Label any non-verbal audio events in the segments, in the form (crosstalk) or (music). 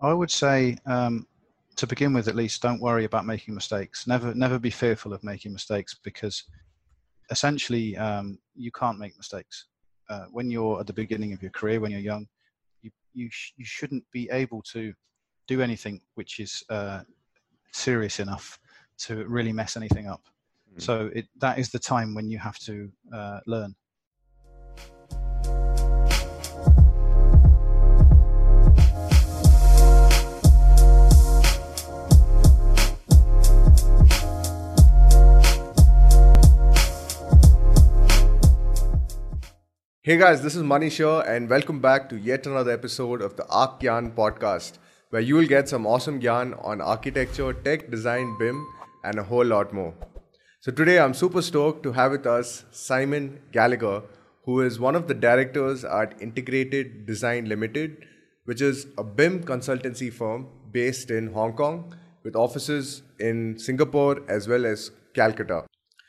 I would say, um, to begin with, at least, don't worry about making mistakes. Never, never be fearful of making mistakes because essentially um, you can't make mistakes. Uh, when you're at the beginning of your career, when you're young, you you, sh- you shouldn't be able to do anything which is uh, serious enough to really mess anything up. Mm. So it, that is the time when you have to uh, learn. Hey guys, this is Manish here, and welcome back to yet another episode of the Arc Gyan podcast, where you will get some awesome gyan on architecture, tech, design, BIM, and a whole lot more. So today I'm super stoked to have with us Simon Gallagher, who is one of the directors at Integrated Design Limited, which is a BIM consultancy firm based in Hong Kong with offices in Singapore as well as Calcutta.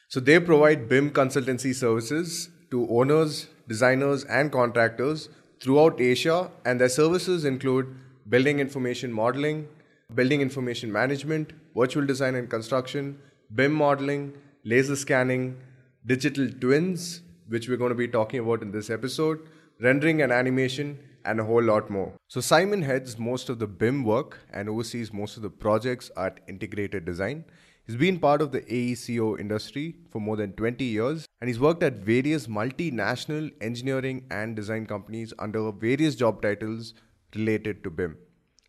So they provide BIM consultancy services to owners, designers, and contractors throughout Asia, and their services include building information modeling, building information management, virtual design and construction, BIM modeling, laser scanning, digital twins, which we're going to be talking about in this episode, rendering and animation, and a whole lot more. So, Simon heads most of the BIM work and oversees most of the projects at Integrated Design. He's been part of the AECO industry for more than 20 years and he's worked at various multinational engineering and design companies under various job titles related to BIM.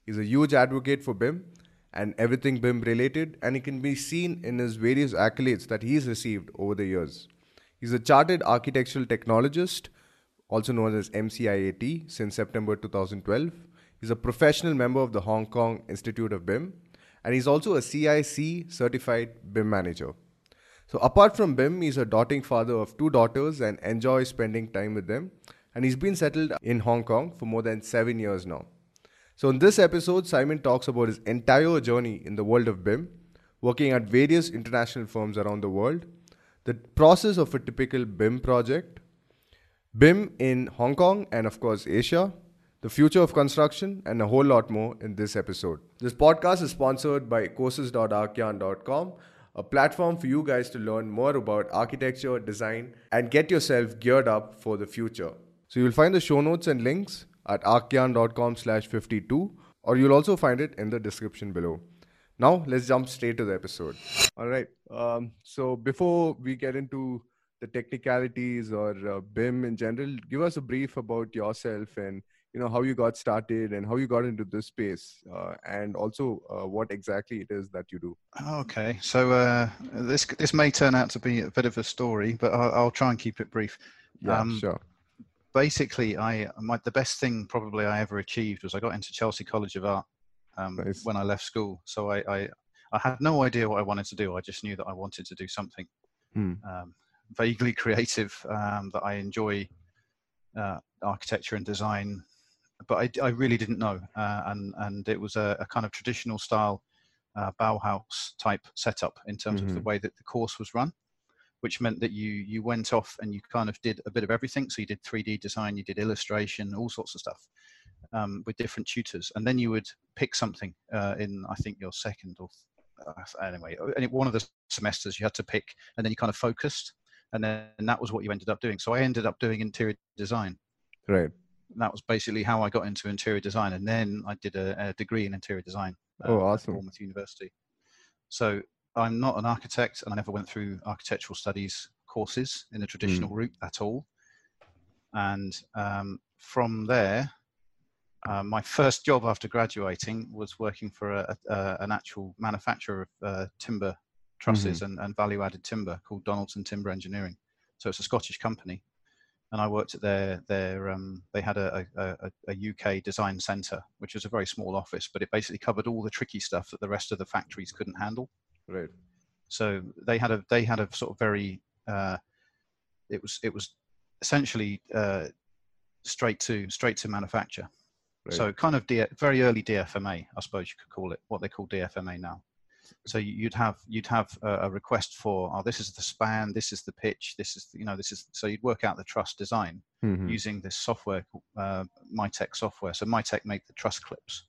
He's a huge advocate for BIM and everything BIM related, and it can be seen in his various accolades that he's received over the years. He's a chartered architectural technologist, also known as MCIAT, since September 2012. He's a professional member of the Hong Kong Institute of BIM and he's also a CIC certified BIM manager. So, apart from BIM, he's a doting father of two daughters and enjoys spending time with them. And he's been settled in Hong Kong for more than seven years now. So, in this episode, Simon talks about his entire journey in the world of BIM, working at various international firms around the world, the process of a typical BIM project, BIM in Hong Kong and, of course, Asia, the future of construction, and a whole lot more in this episode. This podcast is sponsored by courses.arcgyan.com, a platform for you guys to learn more about architecture, design, and get yourself geared up for the future. So you'll find the show notes and links at arcgyan.com slash 52, or you'll also find it in the description below. Now, let's jump straight to the episode. All right. Um, so before we get into the technicalities or uh, BIM in general, give us a brief about yourself and you know how you got started and how you got into this space uh, and also uh, what exactly it is that you do. Okay so uh, this this may turn out to be a bit of a story but i'll, I'll try and keep it brief. Yeah um, sure. basically i my, the best thing probably i ever achieved was i got into chelsea college of art um, nice. when i left school. So I, I, I had no idea what i wanted to do. I just knew that i wanted to do something hmm. um, vaguely (laughs) creative um, that i enjoy uh, architecture and design but I, I, really didn't know, uh, and and it was a, a kind of traditional style uh, Bauhaus type setup in terms mm-hmm. of the mm-hmm. way that the course was run, which meant that you you went off and you kind of did a bit of everything. So you did 3D design, you did illustration, all sorts of stuff um, with different tutors, and then you would pick something uh, in I think your second or uh, anyway, one of the semesters you had to pick, and then you kind of focused, and then and that was what you ended up doing. So I ended up doing interior design. Right that was basically how I got into interior design, and then I did a, a degree in interior design. Uh, oh, awesome! At Bournemouth University. So I'm not an architect, and I never went through architectural studies courses in the traditional mm. route at all. And um, from there, uh, my first job after graduating was working for a, a, an actual manufacturer of uh, timber trusses mm-hmm. and, and value-added timber called Donaldson Timber Engineering. So it's a Scottish company and I worked at their their um, they had a, a, a, UK design center, which was a very small office, but it basically covered all the tricky stuff that the rest of the factories couldn't handle. Right. So they had a they had a sort of very uh, it was it was essentially uh, straight to straight to manufacture. Right. So kind of D, very early DFMA, I suppose you could call it, what they call DFMA now so you'd have you'd have a, request for oh this is the span this is the pitch this is you know this is so you'd work out the truss design mm-hmm. using this software uh, MiTek software so MiTek make the truss clips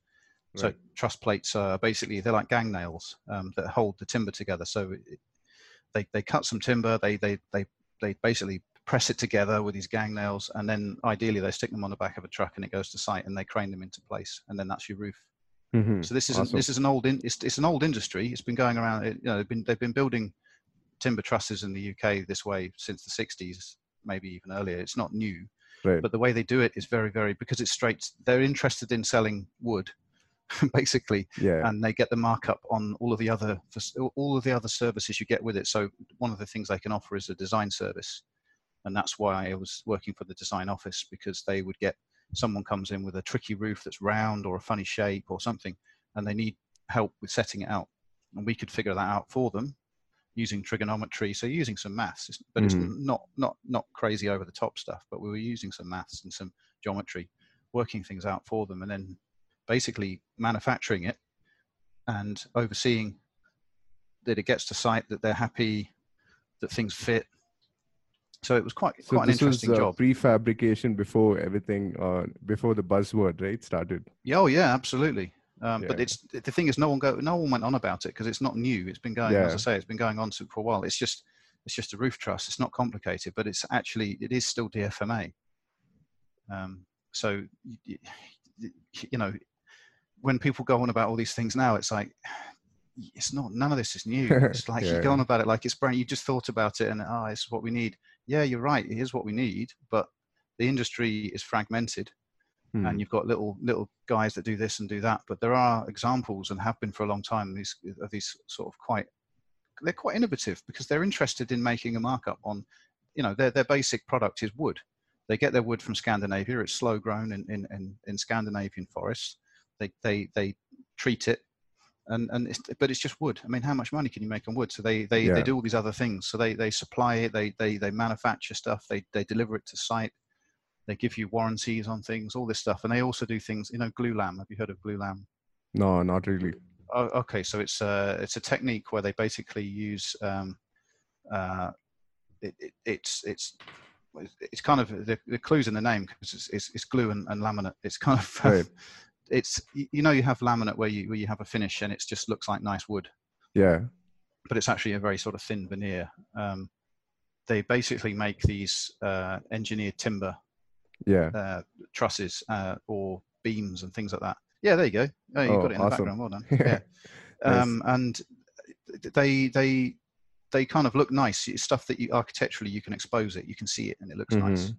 So truss plates are basically they're like gang nails um, that hold the timber together. So it, they they cut some timber, they they they they basically press it together with these gang nails, and then ideally they stick them on the back of a truck and it goes to site, and they crane them into place, and then that's your roof. Mm-hmm. So this is awesome. this is an old in, it's, it's an old industry. It's been going around. You know, they've been they've been building timber trusses in the UK this way since the 60s, maybe even earlier. It's not new, right. but the way they do it is very very because it's straight. They're interested in selling wood (laughs) basically yeah. and they get the markup on all of the other all of the other services you get with it so one of the things they can offer is a design service and that's why i was working for the design office because they would get someone comes in with a tricky roof that's round or a funny shape or something and they need help with setting it out and we could figure that out for them using trigonometry so using some maths but it's hmm. not not not crazy over the top stuff but we were using some maths and some geometry working things out for them and then basically manufacturing it and overseeing that it gets to site, that they're happy, that things fit. So it was quite so quite an interesting was, uh, job. Prefabrication before everything, uh, before the buzzword right started. Yeah, oh yeah, absolutely. Um, yeah. But it's the thing is, no one go, no one went on about it because it's not new. It's been going, yeah. as I say, it's been going on for a while. It's just it's just a roof truss. It's not complicated, but it's actually it is still DFMA. Um, so you, you know, when people go on about all these things now, it's like it's not. None of this is new. (laughs) It's like yeah. you go on about it like it's brand. You just thought about it, and ah, oh, it's what we need. Yeah, you're right. It is what we need, but the industry is fragmented, hmm. and you've got little little guys that do this and do that. But there are examples, and have been for a long time. These of these sort of quite. They're quite innovative because they're interested in making a markup on, you know, their their basic product is wood. They get their wood from Scandinavia. It's slow grown in in, in, in Scandinavian forests they they they treat it and and it's, but it's just wood. I mean, how much money can you make on wood? So they they, yeah. they do all these other things. So they they supply it, they they they manufacture stuff, they they deliver it to site, they give you warranties on things, all this stuff, and they also do things. You know, glulam. Have you heard of glulam? No, not really. Oh, okay, so it's a it's a technique where they basically use um, uh, it, it, it's it's it's kind of the, the clues in the name because it's, it's, it's glue and, and, laminate. It's kind of right (laughs) it's you know you have laminate where you where you have a finish and it just looks like nice wood. Yeah. But it's actually a very sort of thin veneer. Um, they basically make these uh, engineered timber yeah uh, trusses uh, or beams and things like that. Yeah, there you go. Oh, you oh, got it in awesome. the background. Well done. (laughs) yeah. Um, and they they they kind of look nice. It's stuff that you architecturally you can expose it, you can see it, and it looks mm-hmm. nice.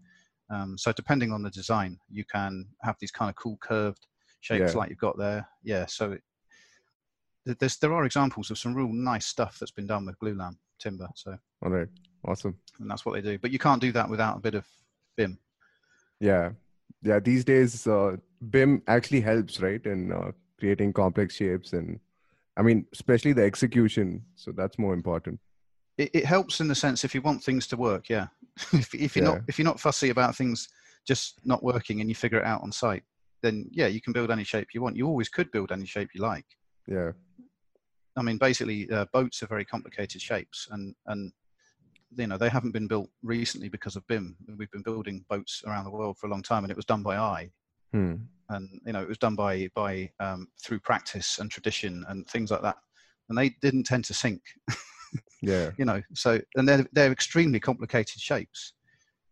Um, so depending on the design, you can have these kind of cool curved shapes yeah. like you've got there. Yeah, so it, there's there are examples of some real nice stuff that's been done with glulam timber. So all right, awesome. And that's what they do. But you can't do that without a bit of BIM. Yeah, yeah. These days, uh, BIM actually helps, right, in uh, creating complex shapes and, I mean, especially the execution. So that's more important. It, it helps in the sense if you want things to work. Yeah, (laughs) if, if you're yeah. not if you're not fussy about things just not working and you figure it out on site, then yeah, you can build any shape you want. You always could build any shape you like. Yeah. I mean, basically, uh, boats are very complicated shapes, and and you know they haven't been built recently because of BIM. We've been building boats around the world for a long time, and it was done by eye. Hmm. And you know, it was done by by um, through practice and tradition and things like that, and they didn't tend to sink. (laughs) yeah. You know, so and they're they're extremely complicated shapes,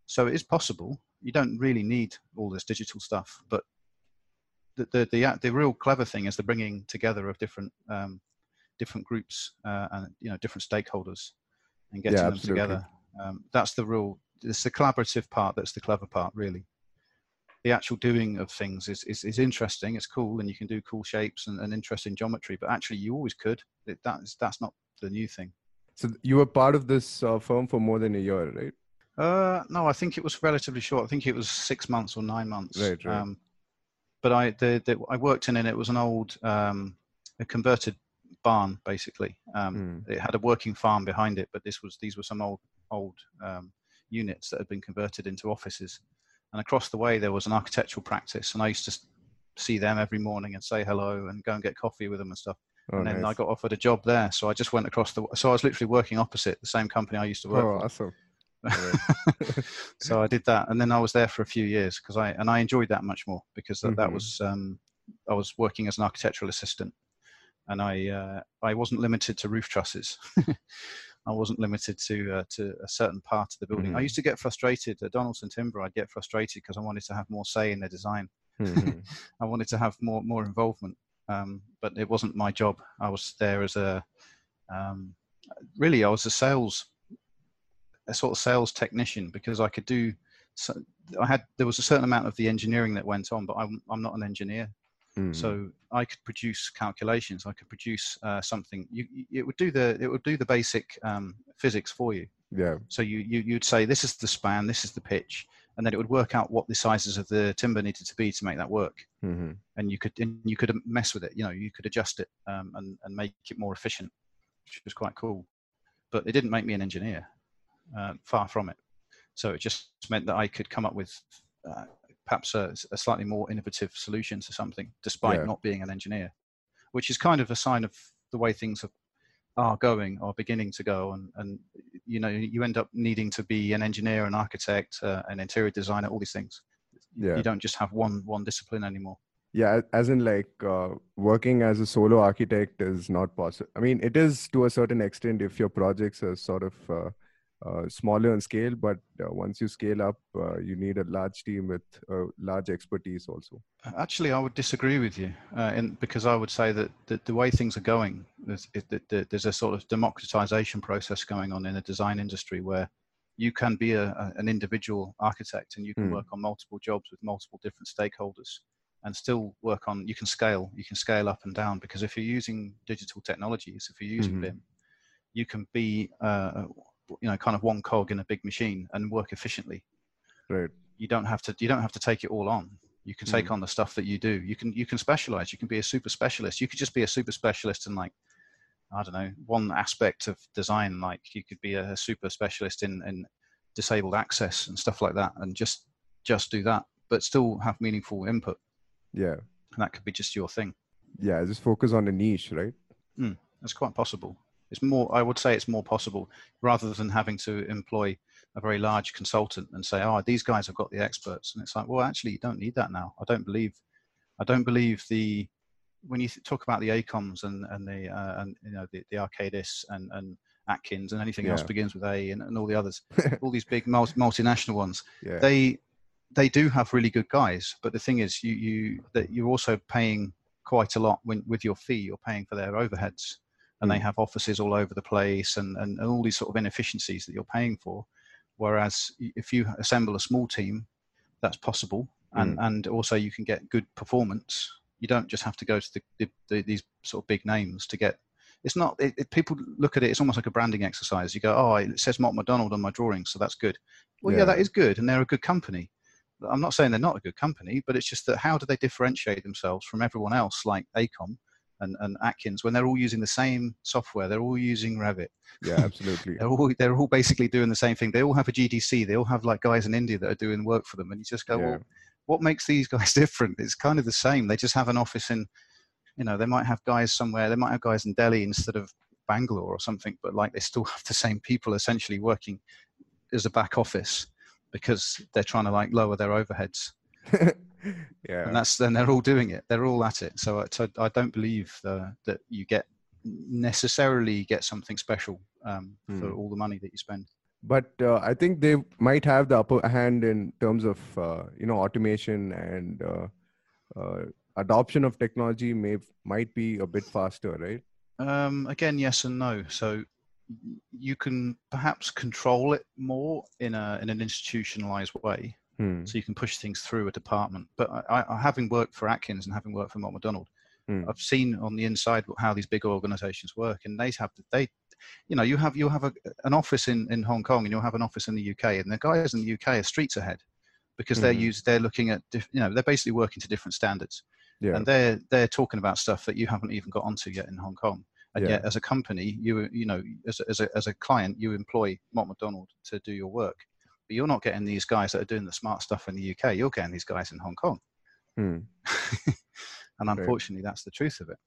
so it is possible. You don't really need all this digital stuff, but the, the, the, the real clever thing is the bringing together of different um, different groups uh, and you know different stakeholders and getting yeah, them together. Um, that's the real. It's the collaborative part that's the clever part, really. The actual doing of things is, is, is interesting. It's cool, and you can do cool shapes and, and interesting geometry. But actually, you always could. It, that's that's not the new thing. So you were part of this uh, firm for more than a year, right? Uh, no, I think it was relatively short. I think it was six months or nine months. Right, right. Um, but I the, the, I worked in and it was an old um, a converted barn basically. Um, mm. It had a working farm behind it, but this was these were some old old um, units that had been converted into offices. And across the way there was an architectural practice, and I used to see them every morning and say hello and go and get coffee with them and stuff. Oh, and then nice. I got offered a job there, so I just went across the. So I was literally working opposite the same company I used to work. Oh, for. awesome! (laughs) so I did that, and then I was there for a few years because I and I enjoyed that much more because that, mm-hmm. that was um, I was working as an architectural assistant, and I uh, I wasn't limited to roof trusses. (laughs) I wasn't limited to uh, to a certain part of the building. Mm-hmm. I used to get frustrated at Donaldson Timber. I'd get frustrated because I wanted to have more say in the design. Mm-hmm. (laughs) I wanted to have more more involvement, um, but it wasn't my job. I was there as a um, really I was a sales a sort of sales technician because I could do. So I had there was a certain amount of the engineering that went on, but I'm I'm not an engineer. Mm. So I could produce calculations. I could produce uh, something. You, it would do the it would do the basic um, physics for you. Yeah. So you, you you'd say this is the span, this is the pitch, and then it would work out what the sizes of the timber needed to be to make that work. Mm-hmm. And you could and you could mess with it. You know, you could adjust it um, and and make it more efficient, which was quite cool. But it didn't make me an engineer. Uh, far from it. So it just meant that I could come up with uh, perhaps a, a, slightly more innovative solution to something, despite yeah. not being an engineer, which is kind of a sign of the way things are, are going or beginning to go. And, and you know, you end up needing to be an engineer, an architect, uh, an interior designer, all these things. Yeah. You don't just have one one discipline anymore. Yeah, as in like uh, working as a solo architect is not possible. I mean, it is to a certain extent if your projects are sort of uh, smaller in scale, but uh, once you scale up, uh, you need a large team with large expertise also. Actually, I would disagree with you, uh, in, because I would say that, that the way things are going, there's, it, there's a sort of democratization process going on in the design industry where you can be a, a, an individual architect and you can mm. work on multiple jobs with multiple different stakeholders and still work on you can scale you can scale up and down because if you're using digital technologies if you're using mm-hmm. bim you can be uh, you know kind of one cog in a big machine and work efficiently. Right. You don't have to you don't have to take it all on. You can take mm. on the stuff that you do. You can you can specialize. You can be a super specialist. You could just be a super specialist in like i don't know one aspect of design. Like you could be a, super specialist in in disabled access and stuff like that and just just do that but still have meaningful input. Yeah. And that could be just your thing. Yeah just focus on a niche right? Mm, that's quite possible it's more, I would say it's more possible rather than having to employ a very large consultant and say, oh, these guys have got the experts. And it's like, well, actually, you don't need that now. I don't believe, I don't believe the, when you talk about the AECOMs and, and the, uh, and, you know, the, the Arcadis and, and Atkins and anything yeah. else begins with A and, and all the others, (laughs) all these big multi, multinational ones, yeah. they, they do have really good guys. But the thing is, you, you, that you're also paying quite a lot when, with your fee, you're paying for their overheads and mm. they have offices all over the place and, and, all these sort of inefficiencies that you're paying for. Whereas if you assemble a small team, that's possible, and mm. and also you can get good performance. You don't just have to go to the, the, the these sort of big names to get. It's not. It, it, people look at it. It's almost like a branding exercise. You go, oh, it says Mott MacDonald on my drawing, so that's good. Well, yeah. yeah, that is good, and they're a good company. I'm not saying they're not a good company, but it's just that how do they differentiate themselves from everyone else, like AECOM, and, and Atkins when they're all using the same software. They're all using Revit. Yeah, (laughs) absolutely. they're all they're all basically doing the same thing. They all have a GDC. They all have like guys in India that are doing work for them, and you just go, yeah. well, what makes these guys (laughs) different? It's kind of the same. They just have an office in, you know, they might have guys somewhere. They might have guys in Delhi instead of Bangalore or something, but like they still (laughs) have the same people essentially working as a back office because they're trying to like lower their overheads. (laughs) yeah. And that's then they're all doing it. They're all at it. So, so i don't believe uh, that you get necessarily get something special um, mm. for hmm. all the money that you spend. But uh, i think they might have the upper hand in terms of uh, you know automation and uh, uh, adoption of technology may might be a bit faster right? Um, again yes and no. So you can perhaps control it more in a in an institutionalized way Hmm. So you can push things through a department. But I, I, having worked for Atkins and having worked for Mott MacDonald, hmm. I've seen on the inside how these big organizations work, and they have they, you know, you have you have a, an office in in Hong Kong and you'll have an office in the UK, and the guys in the UK are streets ahead because they're hmm. used they're looking at you know they're basically working to different standards, yeah. and they're they're talking about stuff that you haven't even got onto yet in Hong Kong. And yeah. yet, as a company, you you know, as a, as a, as a client, you employ Mott MacDonald to do your work but you're not getting these guys that are doing the smart stuff in the UK. You're getting these guys in Hong Kong. Hmm. (laughs) and unfortunately, that's the truth of it.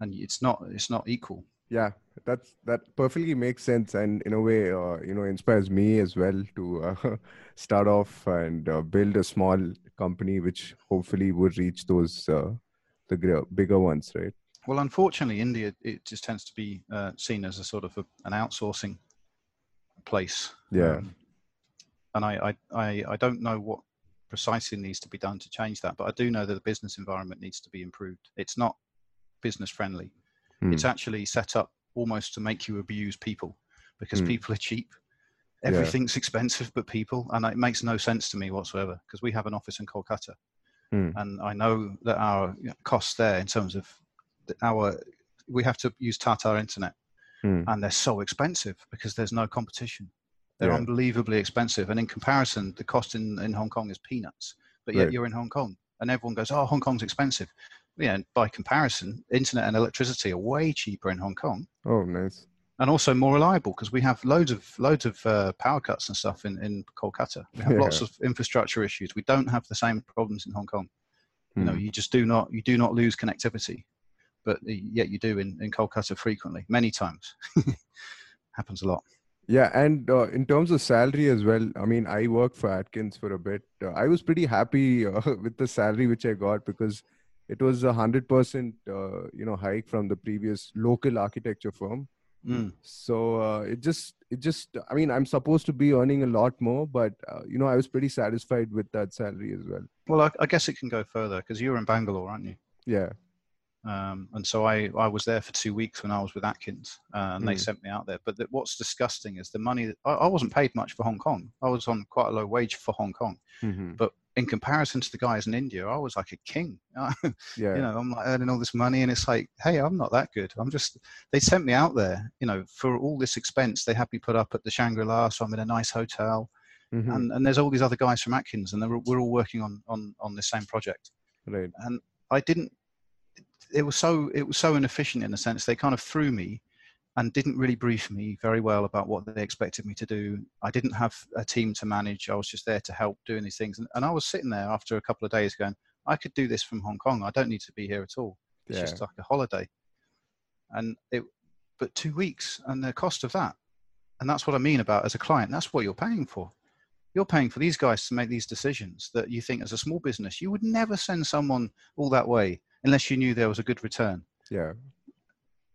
And it's not it's not equal. Yeah, that's that perfectly makes sense, and in a way, uh, you know, inspires me as well to uh, (laughs) start off and uh, build a small company, which hopefully would reach those uh, the bigger ones, right? Well, unfortunately, India it just tends to be uh, seen as a sort of a, an outsourcing place. Yeah. Um, and I, I, I don't know what precisely needs to be done to change that, but I do know that the business environment needs to be improved. It's not business friendly. Mm. It's actually set up almost to make you abuse people because mm. people are cheap. Everything's yeah. expensive but people, and it makes no sense to me whatsoever because we have an office in Kolkata, mm. and I know that our costs there in terms of our we have to use Tata Internet, mm. and they're so expensive because there's no competition. They're yeah. unbelievably expensive, and in comparison, the cost in, in Hong Kong is peanuts. But yet right. you're in Hong Kong, and everyone goes, "Oh, Hong Kong's expensive." Yeah, by comparison, internet and electricity are way cheaper in Hong Kong. Oh, nice. And also more reliable because we have loads of loads of uh, power cuts and stuff in in Kolkata. We have yeah. lots of infrastructure issues. We don't have the same problems in Hong Kong. You know, hmm. you just do not you do not lose connectivity, but yet you do in in Kolkata frequently, many times. (laughs) Happens a lot. Yeah, and uh, in terms of salary as well, I mean, I worked for Atkins for a bit. Uh, I was pretty happy uh, (laughs) with the salary which I got because it was a hundred percent, uh, you know, hike from the previous local architecture firm. Mm. So uh, it just, it just, I mean, I'm supposed to be earning a lot more, but uh, you know, I was pretty satisfied with that salary as well. Well, I, I guess it can go further because you're in Bangalore, aren't you? Yeah. Um, and so I, I was there for two weeks when I was with Atkins, uh, and mm. they sent me out there. But the, what's disgusting is the money. That, I, I, wasn't paid much for Hong Kong. I was on quite a low wage for Hong Kong, mm-hmm. but in comparison to the guys in India, I was like a king. (laughs) yeah. You know, I'm like earning all this money, and it's like, hey, I'm not that good. I'm just. They sent me out there, you know, for all this expense. They had me put up at the Shangri La, so I'm in a nice hotel, mm-hmm. and and there's all these other guys from Atkins, and we're all working on on on this same project. Right. And I didn't it was so it was so inefficient in a sense. They kind of threw me and didn't really brief me very well about what they expected me to do. I didn't have a team to manage. I was just there to help doing these things. And, and I was sitting there after a couple of days going, I could do this from Hong Kong. I don't need to be here at all. It's yeah. just like a holiday. And it, but two weeks and the cost of that. And that's what I mean about as a client, that's what you're paying for. You're paying for these guys to make these decisions that you think as a small business, you would never send someone all that way unless you knew there was a good return. Yeah.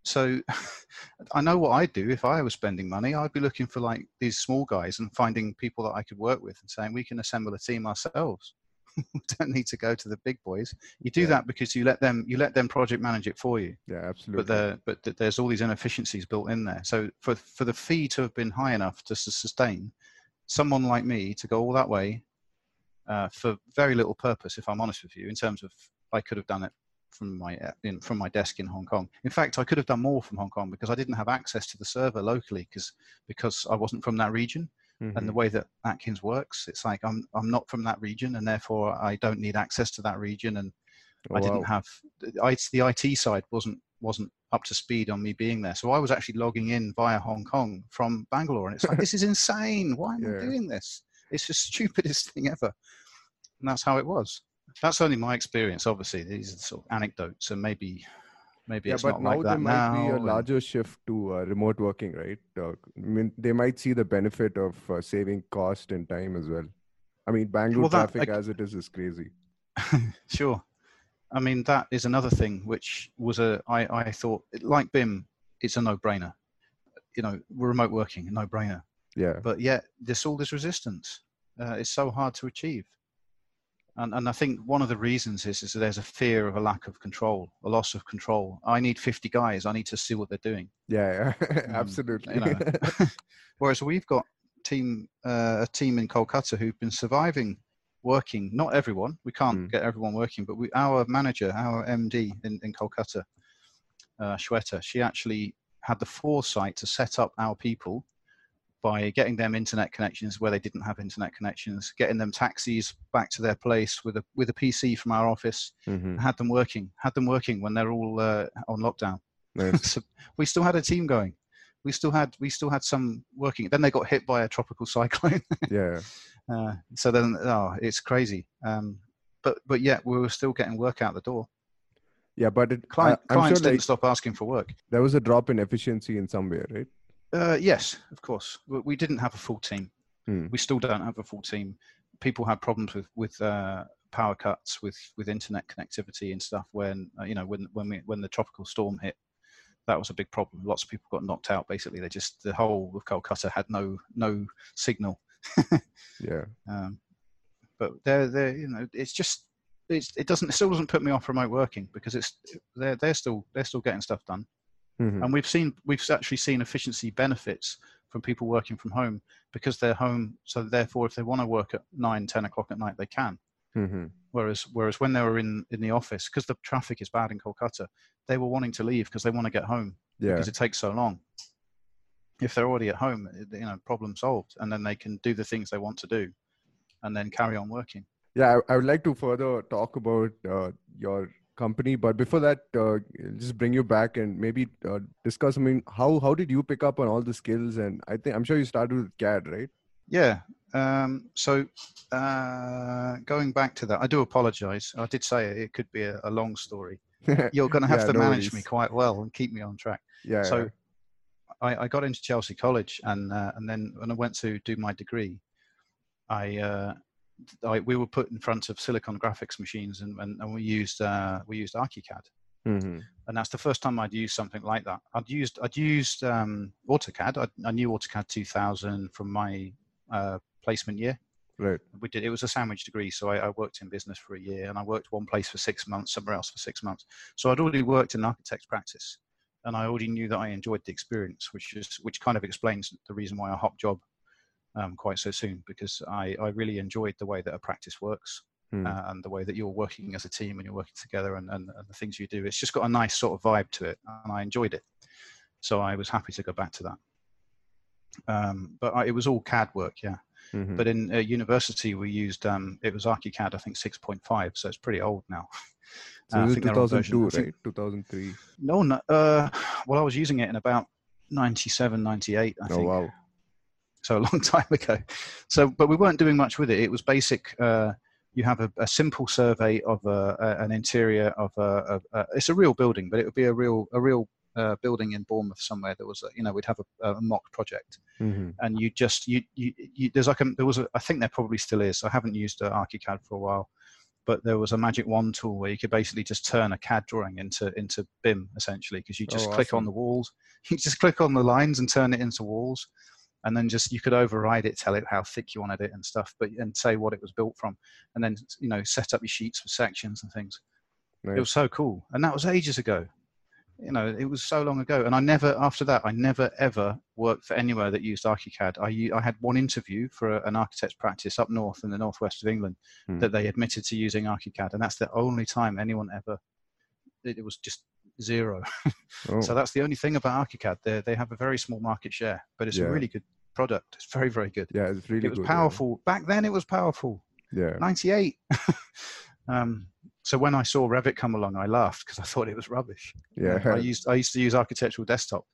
So (laughs) I know what I'd do if I was spending money. I'd be looking for like these small guys and finding people that I could work with and saying we can assemble a team ourselves. (laughs) we don't need to go to the big boys. You do yeah. that because you let them you let them project manage it for you. Yeah, absolutely. But there but there's all these inefficiencies built in there. So for for the fee to have been high enough to sustain someone like me to go all that way uh, for very little purpose, if I'm honest with you, in terms of I could have done it from my uh, in, from my desk in Hong Kong. In fact, I could have done more from Hong Kong because I didn't have access to the server locally because because I wasn't from that region. Mm-hmm. And the mm-hmm. way that Atkins works, it's like I'm I'm not from that region, and therefore I don't need access to that region, and oh, I didn't wow. have the IT side wasn't wasn't up to speed on me being there. So I was actually logging in via Hong Kong from Bangalore, and it's like this is (laughs) insane. Why am yeah. I doing this? It's the (laughs) stupidest thing ever. And that's how it was that's only my experience. Obviously, these are sort of anecdotes, and maybe maybe yeah, it's but not now like that there might be a larger shift to uh, remote working, right? Uh, I mean, they might see the benefit of uh, saving cost and time as well. I mean, Bangalore well, that, traffic I, as it is is crazy. (laughs) sure. I mean, that is another thing which was a I I thought like BIM, it's a no-brainer. You know, remote working, no-brainer. Yeah. But yet, there's all this resistance. Uh, it's so hard to achieve. And, and I think one of the reasons is, is that there's a fear of a lack of control, a loss of control. I need 50 guys. I need to see what they're doing. Yeah, yeah. (laughs) absolutely. Um, you know. (laughs) Whereas we've got team uh, a team in Kolkata who've been surviving, working. Not everyone. We can't mm. get everyone working, but we, our manager, our MD in, in Kolkata, uh, Shweta, she actually had the foresight to set up our people by getting them internet connections where they didn't have internet connections, getting them taxis back to their place with a with a PC from our office, mm-hmm. had them working, had them working when they're all uh, on lockdown. Nice. (laughs) so we still had a team going. We still had we still had some working. Then they got hit by a tropical (laughs) cyclone. yeah. Uh, so then, oh, it's crazy. Um, but but yet we were still getting work out the door. Yeah, but it, Client, uh, clients sure didn't like, stop asking for work. There was a drop in efficiency in some way, right? Uh, yes, of course. We didn't have a full team. Hmm. We still don't have a full team. People had problems with with uh, power cuts with with internet connectivity and stuff when uh, you know when when we when the tropical storm hit that was a big problem lots of people got knocked out basically they just the whole of calcutta had no no signal (laughs) yeah um, but they're they're you know it's just it's, it doesn't it still doesn't put me off remote working because it's they're they're still they're still getting stuff done mm-hmm. and we've seen we've actually seen efficiency benefits from people working from home because they're home so therefore if they want to work at 9 10 o'clock at night they can mm-hmm. whereas whereas when they were in in the office because the traffic is bad in kolkata they were wanting to leave because they want to get home yeah. because it takes so long if they're already at home you know problem solved and then they can do the things they want to do and then carry on working yeah i, I would like to further talk about uh, your company but before that uh, just bring you back and maybe uh, discuss i mean how how did you pick up on all the skills? And i think i'm sure you started with cad right? Yeah um, so uh, going back to that i do apologize. I did say it could be a, a long story. (laughs) You're going to have yeah, to no manage worries. me quite well and keep me on track. Yeah so yeah. I, I, got into chelsea college and uh, and then when i went to do my degree. I uh, I, we were put in front of Silicon graphics machines, and, and, and we used uh, we used ArchiCAD, mm-hmm. and that's the first time I'd used something like that. I'd used I'd used um, AutoCAD. I, I, knew AutoCAD 2000 from my uh, placement year. Right. We did. It was a sandwich degree, so I, I, worked in business for a year, and I worked one place for six months, somewhere else for six months. So I'd already worked in architect's practice, and I already knew that I enjoyed the experience, which is which kind of explains the reason why I hopped job um, quite so soon because I, I really enjoyed the way that a practice works mm. uh, and the way that you're working as a team and you're working together and, and, and, the things you do. It's just got a nice sort of vibe to it, and I enjoyed it. So I was happy to go back to that. Um, but I, it was all CAD work, yeah. Mm-hmm. But in uh, university, we used um, it was ArchiCAD, I think 6.5, so it's pretty old now. (laughs) So uh, I think 2002, right? 2003. No, no uh, well, I was using it in about 97, 98, I oh, think. wow so a long (laughs) time ago. So, but we weren't doing much with it. It was basic. Uh, you have a, a, simple survey of a, a, an interior of a, It's a real building, but it would be a real a real uh, building in Bournemouth somewhere. That was, a, you know, we'd have a, mock project, mm-hmm. and you just you, you, you there's like a there was a, I think there probably still is. I haven't used uh, ArchiCAD for a while, but there was a magic wand tool where you could basically just turn a CAD drawing into into BIM essentially because you just oh, click awesome. on the walls, (laughs) you just click on the lines and turn it into walls and then just you could override it, tell it how thick you wanted it and stuff, but and say what it was built from, and then you know set up your sheets for sections and things. Nice. It was so cool, and that was ages ago. You know, it was so long ago, and I never after that I never ever worked for anywhere that used ArchiCAD. I I had one interview for an architect's practice up north in the northwest of England hmm. that they admitted to using ArchiCAD, and that's the only time anyone ever. It, it was just zero. (laughs) oh. So that's the only thing about ArchiCAD. They they have a very small market share, but it's yeah. a really good product. It's very very good. Yeah, it's really. It was good, powerful yeah. back then. It was powerful. Yeah. Ninety eight. (laughs) um, so when I saw Revit come along, I laughed because I thought it was rubbish. Yeah. I used I used to use architectural desktop,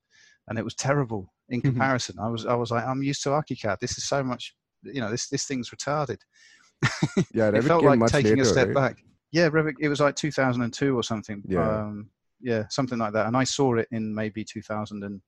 and it was terrible in mm-hmm. comparison. I was I was like I'm used to ArchiCAD. This is so much. You know this this thing's retarded. yeah, (laughs) it felt like taking later, a step right? back. Yeah, Revit. It was like 2002 or something. Yeah. Um, yeah, something like that. And I saw it in maybe 2000 and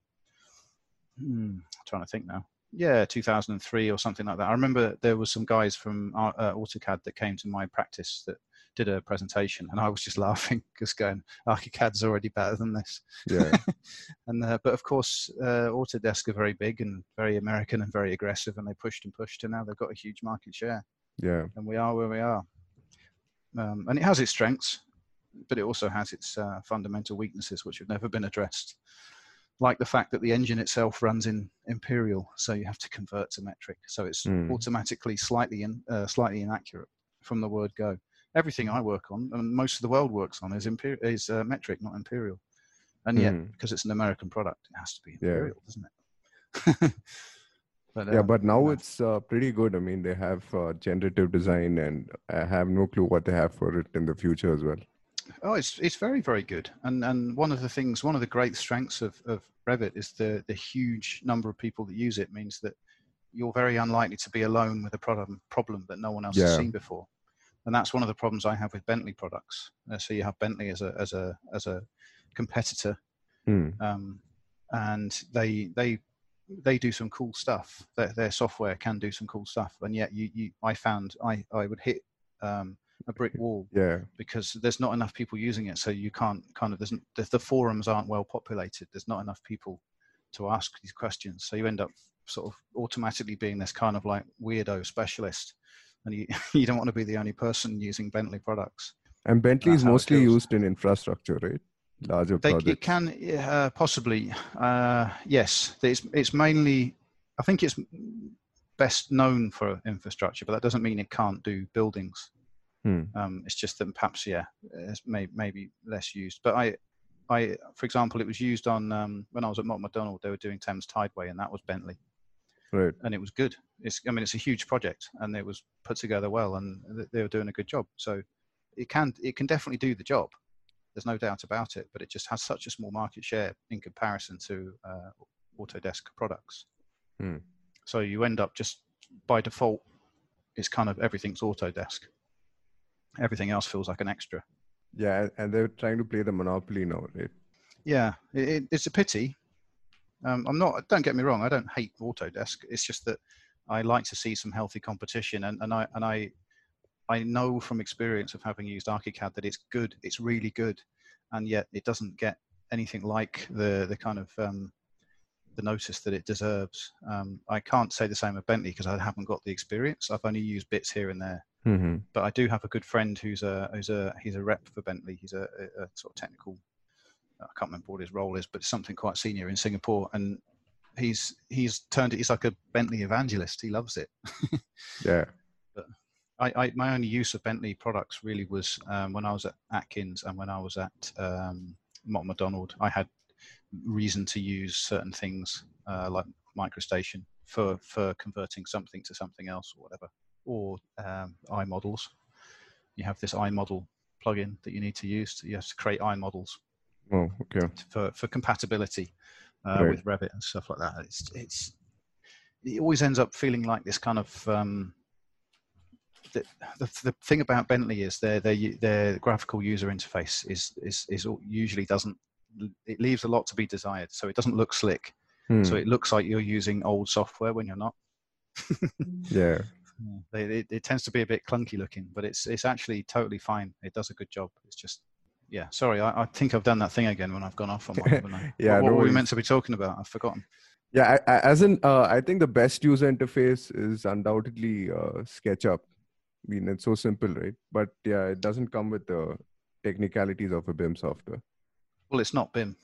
hmm, I'm trying to think now. Yeah, 2003 or something like that. I remember there was some guys from uh, uh AutoCAD that came to my practice that did a presentation, and I was just (laughs) laughing, just going, "ArchiCAD's already better than this." Yeah. (laughs) and uh, but of course, uh, Autodesk are very big and very American and very aggressive, and they pushed and pushed, and now they've got a huge market share. Yeah. And we are where we are. Um, and it has its strengths but it also has its uh, fundamental weaknesses which have never been addressed like the fact that the engine itself runs in imperial so you have to convert to metric so it's mm. automatically slightly in, uh, slightly inaccurate from the word go everything i work on and most of the world works on is imper- is uh, metric not imperial and yet mm. because it's an american product it has to be imperial yeah. doesn't it (laughs) But, yeah, uh, but now it's uh, pretty good. I mean, they have uh, generative design, and I have no clue what they have for it in the future as well. Oh, it's it's very very good, and and one of the things, one of the great strengths of of Revit is the the huge number of people that use it means that you're very unlikely to be alone with a problem problem that no one else yeah. has seen before, and that's one of the problems I have with Bentley products. Uh, so you have Bentley as a as a as a competitor, mm. um, and they they they do some cool stuff. Their, their software can do some cool stuff, and yet you, you I found I I would hit um, a brick wall. Yeah. Because there's not enough people using it, so you can't kind of there's the, the forums aren't well populated. There's not enough people to ask these questions, so you end up sort of automatically being this kind of like weirdo specialist, and you (laughs) you don't want to be the only person using Bentley products. And Bentley is mostly used in infrastructure, right? Larger they, projects. It can uh, possibly, uh, yes. It's it's mainly, I think it's best known for infrastructure, but that doesn't mean it can't do buildings. Hmm. Um, it's just that perhaps, yeah, it's may, maybe less used. But I, I, for example, it was used on um, when I was at Mott MacDonald. They were doing Thames Tideway, and that was Bentley. Right. And it was good. It's, I mean, it's a huge project, and it was put together well, and they were doing a good job. So it can, it can definitely do the job. There's no doubt about it. But it just has such a small market share in comparison to uh, Autodesk products. Hmm. So you end up just by default, it's kind of everything's Autodesk. Everything else feels like an extra. Yeah, and they're trying to play the monopoly now, right? Yeah, it, it's a pity. Um, I'm not. Don't get me wrong. I don't hate Autodesk. It's just that I like to see some healthy competition, and, and I and I I know from experience of having used ArchiCAD that it's good. It's really good, and yet it doesn't get anything like the the kind of um, the notice that it deserves. Um, I can't say the same of Bentley because I haven't got the experience. I've only used bits here and there, mm-hmm. but I do have a good friend who's a who's a he's a rep for Bentley. He's a, a, a sort of technical. I can't remember what his role is, but something quite senior in Singapore, and he's he's turned it. He's like a Bentley evangelist. He loves it. (laughs) yeah. But I, I, my only use of Bentley products really was um, when I was at Atkins and when I was at um, Mott MacDonald. I had reason to use certain things uh, like MicroStation for for converting something to something else or whatever, or um, iModels. You have this iModel plugin that you need to use. To, you have to create iModels. Oh, okay. For for compatibility uh, right. with Revit and stuff like that. It's it's it always ends up feeling like this kind of um, the, the, the thing about Bentley is their their their graphical user interface is is is usually doesn't it leaves a lot to be desired. So it doesn't look slick. Hmm. So it looks like you're using old software when you're not. (laughs) yeah. It, it, tends to be a bit clunky looking, but it's it's actually totally fine. It does a good job. It's just yeah. Sorry, I, I think I've done that thing again when I've gone off on one. (laughs) yeah. What, what no were we meant to be talking about? I've forgotten. Yeah, I, I, as in, uh, I think the best user interface is undoubtedly uh, SketchUp. I mean, it's so simple, right? But yeah, it doesn't come with the technicalities of a BIM software. Well, it's not BIM.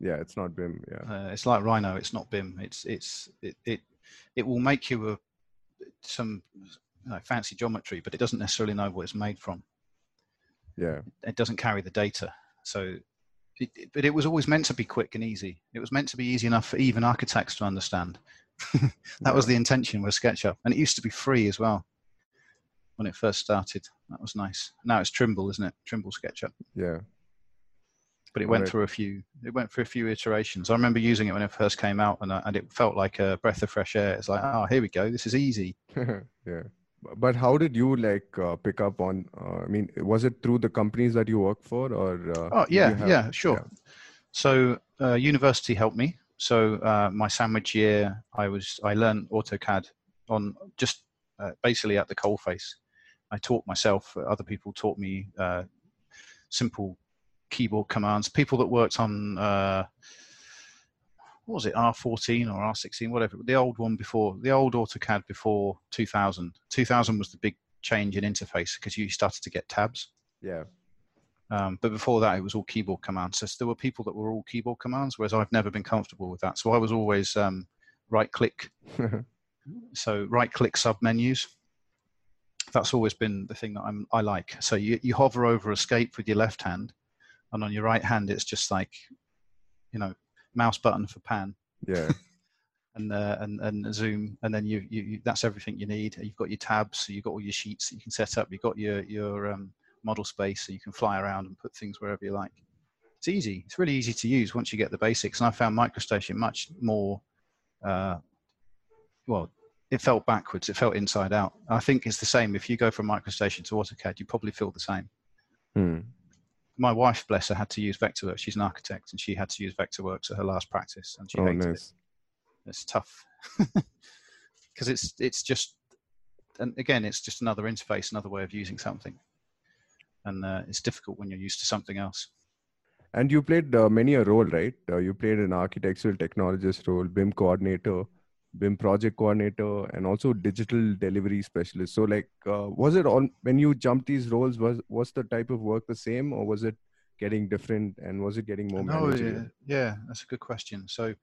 Yeah, it's not BIM. Yeah, uh, it's like Rhino. It's not BIM. It's it's it it, it will make you a some you know, fancy geometry, but it doesn't necessarily know what it's made from. Yeah, it doesn't carry the data. So, it, it, but it was always meant to be quick and easy. It was meant to be easy enough for even architects to understand. (laughs) that yeah. was the intention with SketchUp, and it used to be free as well when it first started. That was nice. Now it's Trimble, isn't it? Trimble SketchUp. Yeah but it went through a few it went through a few iterations. I remember using it when it first came out and, uh, and it felt like a breath of fresh air. It's like oh here we go. This is easy. (laughs) Yeah. But how did you like uh, pick up on uh, i mean was it through the companies that you work for or uh, oh yeah have, yeah sure. Yeah. so uh, university helped me. So uh, my sandwich year i was i learned autocad on just basically at the coalface. I taught myself other people taught me simple keyboard commands. People that worked on uh, what was it, R14 or R16, whatever, the old one before, the old AutoCAD before 2000. 2000 was the big change in interface because you started to get tabs. Yeah. Um, but before that, it was all keyboard commands. So there were people that were all keyboard commands, whereas I've never been comfortable with that. So I was always um, right click. (laughs) so right click sub menus. That's always been the thing that I'm, I like. So you, you hover over escape with your left hand, and on your right hand it's just like you know mouse button for pan. Yeah. (laughs) And uh, and and zoom and then you, you, you that's everything you need. You've got your tabs so you've got all your sheets that you can set up. You've got your your um, model space so you can fly around and put things wherever you like. It's easy. It's really easy to use once you get the basics and i found microstation much more uh, well it felt backwards. It felt inside out. I think it's the same. If you go from microstation to autocad you probably feel the same. Hmm my wife, bless her, had to use Vectorworks. She's an architect, and she had to use Vectorworks at her last practice, and she oh, hated nice. it. It's tough (laughs) because it's it's just, and again, it's just another interface, another way of using something. and uh, it's difficult when you're used to something else. And you played uh, many a role, right? Uh, you played an architectural technologist role, BIM coordinator, BIM project coordinator, and also digital delivery specialist. So, like, uh, was it all when you jumped these roles? Was was the type of work the same, or was it getting different? And was it getting more? No, yeah, yeah, that's a good question. So,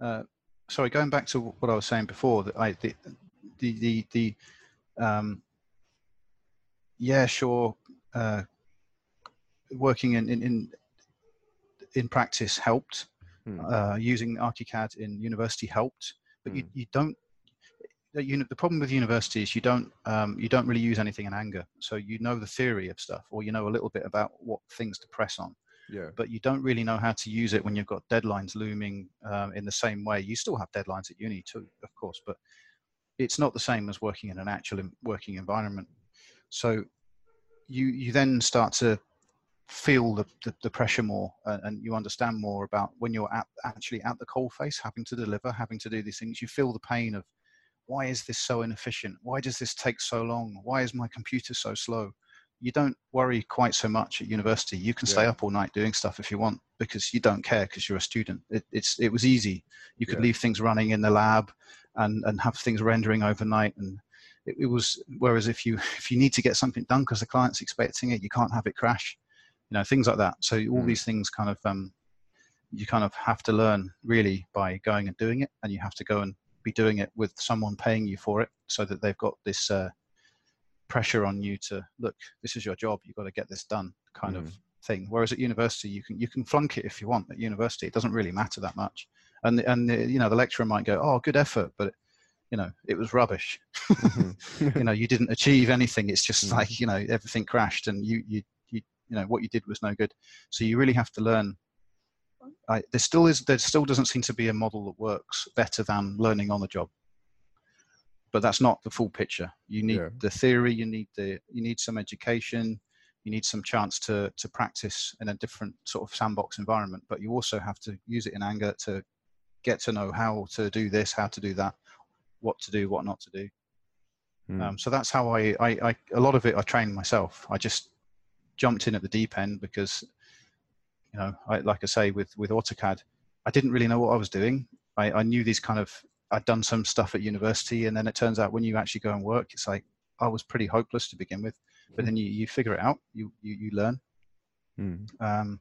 uh, sorry, going back to what I was saying before, that I the the the, the um, yeah, sure, uh, working in, in in in practice helped. Hmm. Uh, using ArchiCAD in university helped, but hmm. you, you don't. You know, the problem with university is you don't um, you don't really use anything in anger. So you know the theory of stuff, or you know a little bit about what things to press on. Yeah. But you don't really know how to use it when you've got deadlines looming um, in the same way. You still have deadlines at uni too, of course, but it's not the same as working in an actual working environment. So you you then start to feel the, the, the pressure more uh, and you understand more about when you're at, actually at the coal face having to deliver having to do these things you feel the pain of why is this so inefficient? Why does this take so long? Why is my computer so slow? You don't worry quite so much at university. You can yeah. stay up all night doing stuff if you want because you don't care because you're a student. It, it's it was easy. You could yeah. leave things running in the lab and and have things rendering overnight and it, it was whereas if you (laughs) if you need to get something done because the client's expecting it you can't have it crash know things like that so all mm. these things kind of um, you kind of have to learn really by going and doing it and you have to go and be doing it with someone paying you for it so that they've got this uh, pressure on you to look this is your job you've got to get this done kind mm. of thing whereas at university you can you can flunk it if you want at university it doesn't really matter that much and and the, you know the lecturer might go oh good effort but you know it was rubbish mm-hmm. (laughs) you know you didn't achieve anything it's just mm. like you know everything crashed and you you you know what you did was no good. So you really have to learn. I, there still is there still doesn't seem to be a model that works better than learning on the job. But that's not the full picture. You need yeah. the theory you need the you need some education you need some chance to to practice in a different sort of sandbox environment. But you also have to use it in anger to get to know how to do this how to do that what to do what not to do. Mm. um, so that's how I, I, I a lot of it i train myself. I just jumped in at the deep end because, you know, I, like I say with with AutoCAD, I didn't really know what I was doing. I, I knew these kind of I'd done some stuff at university, and then it turns out when you actually go and work, it's like I was pretty hopeless to begin with. But then you, you figure it out, you you, you learn. Mm. Um,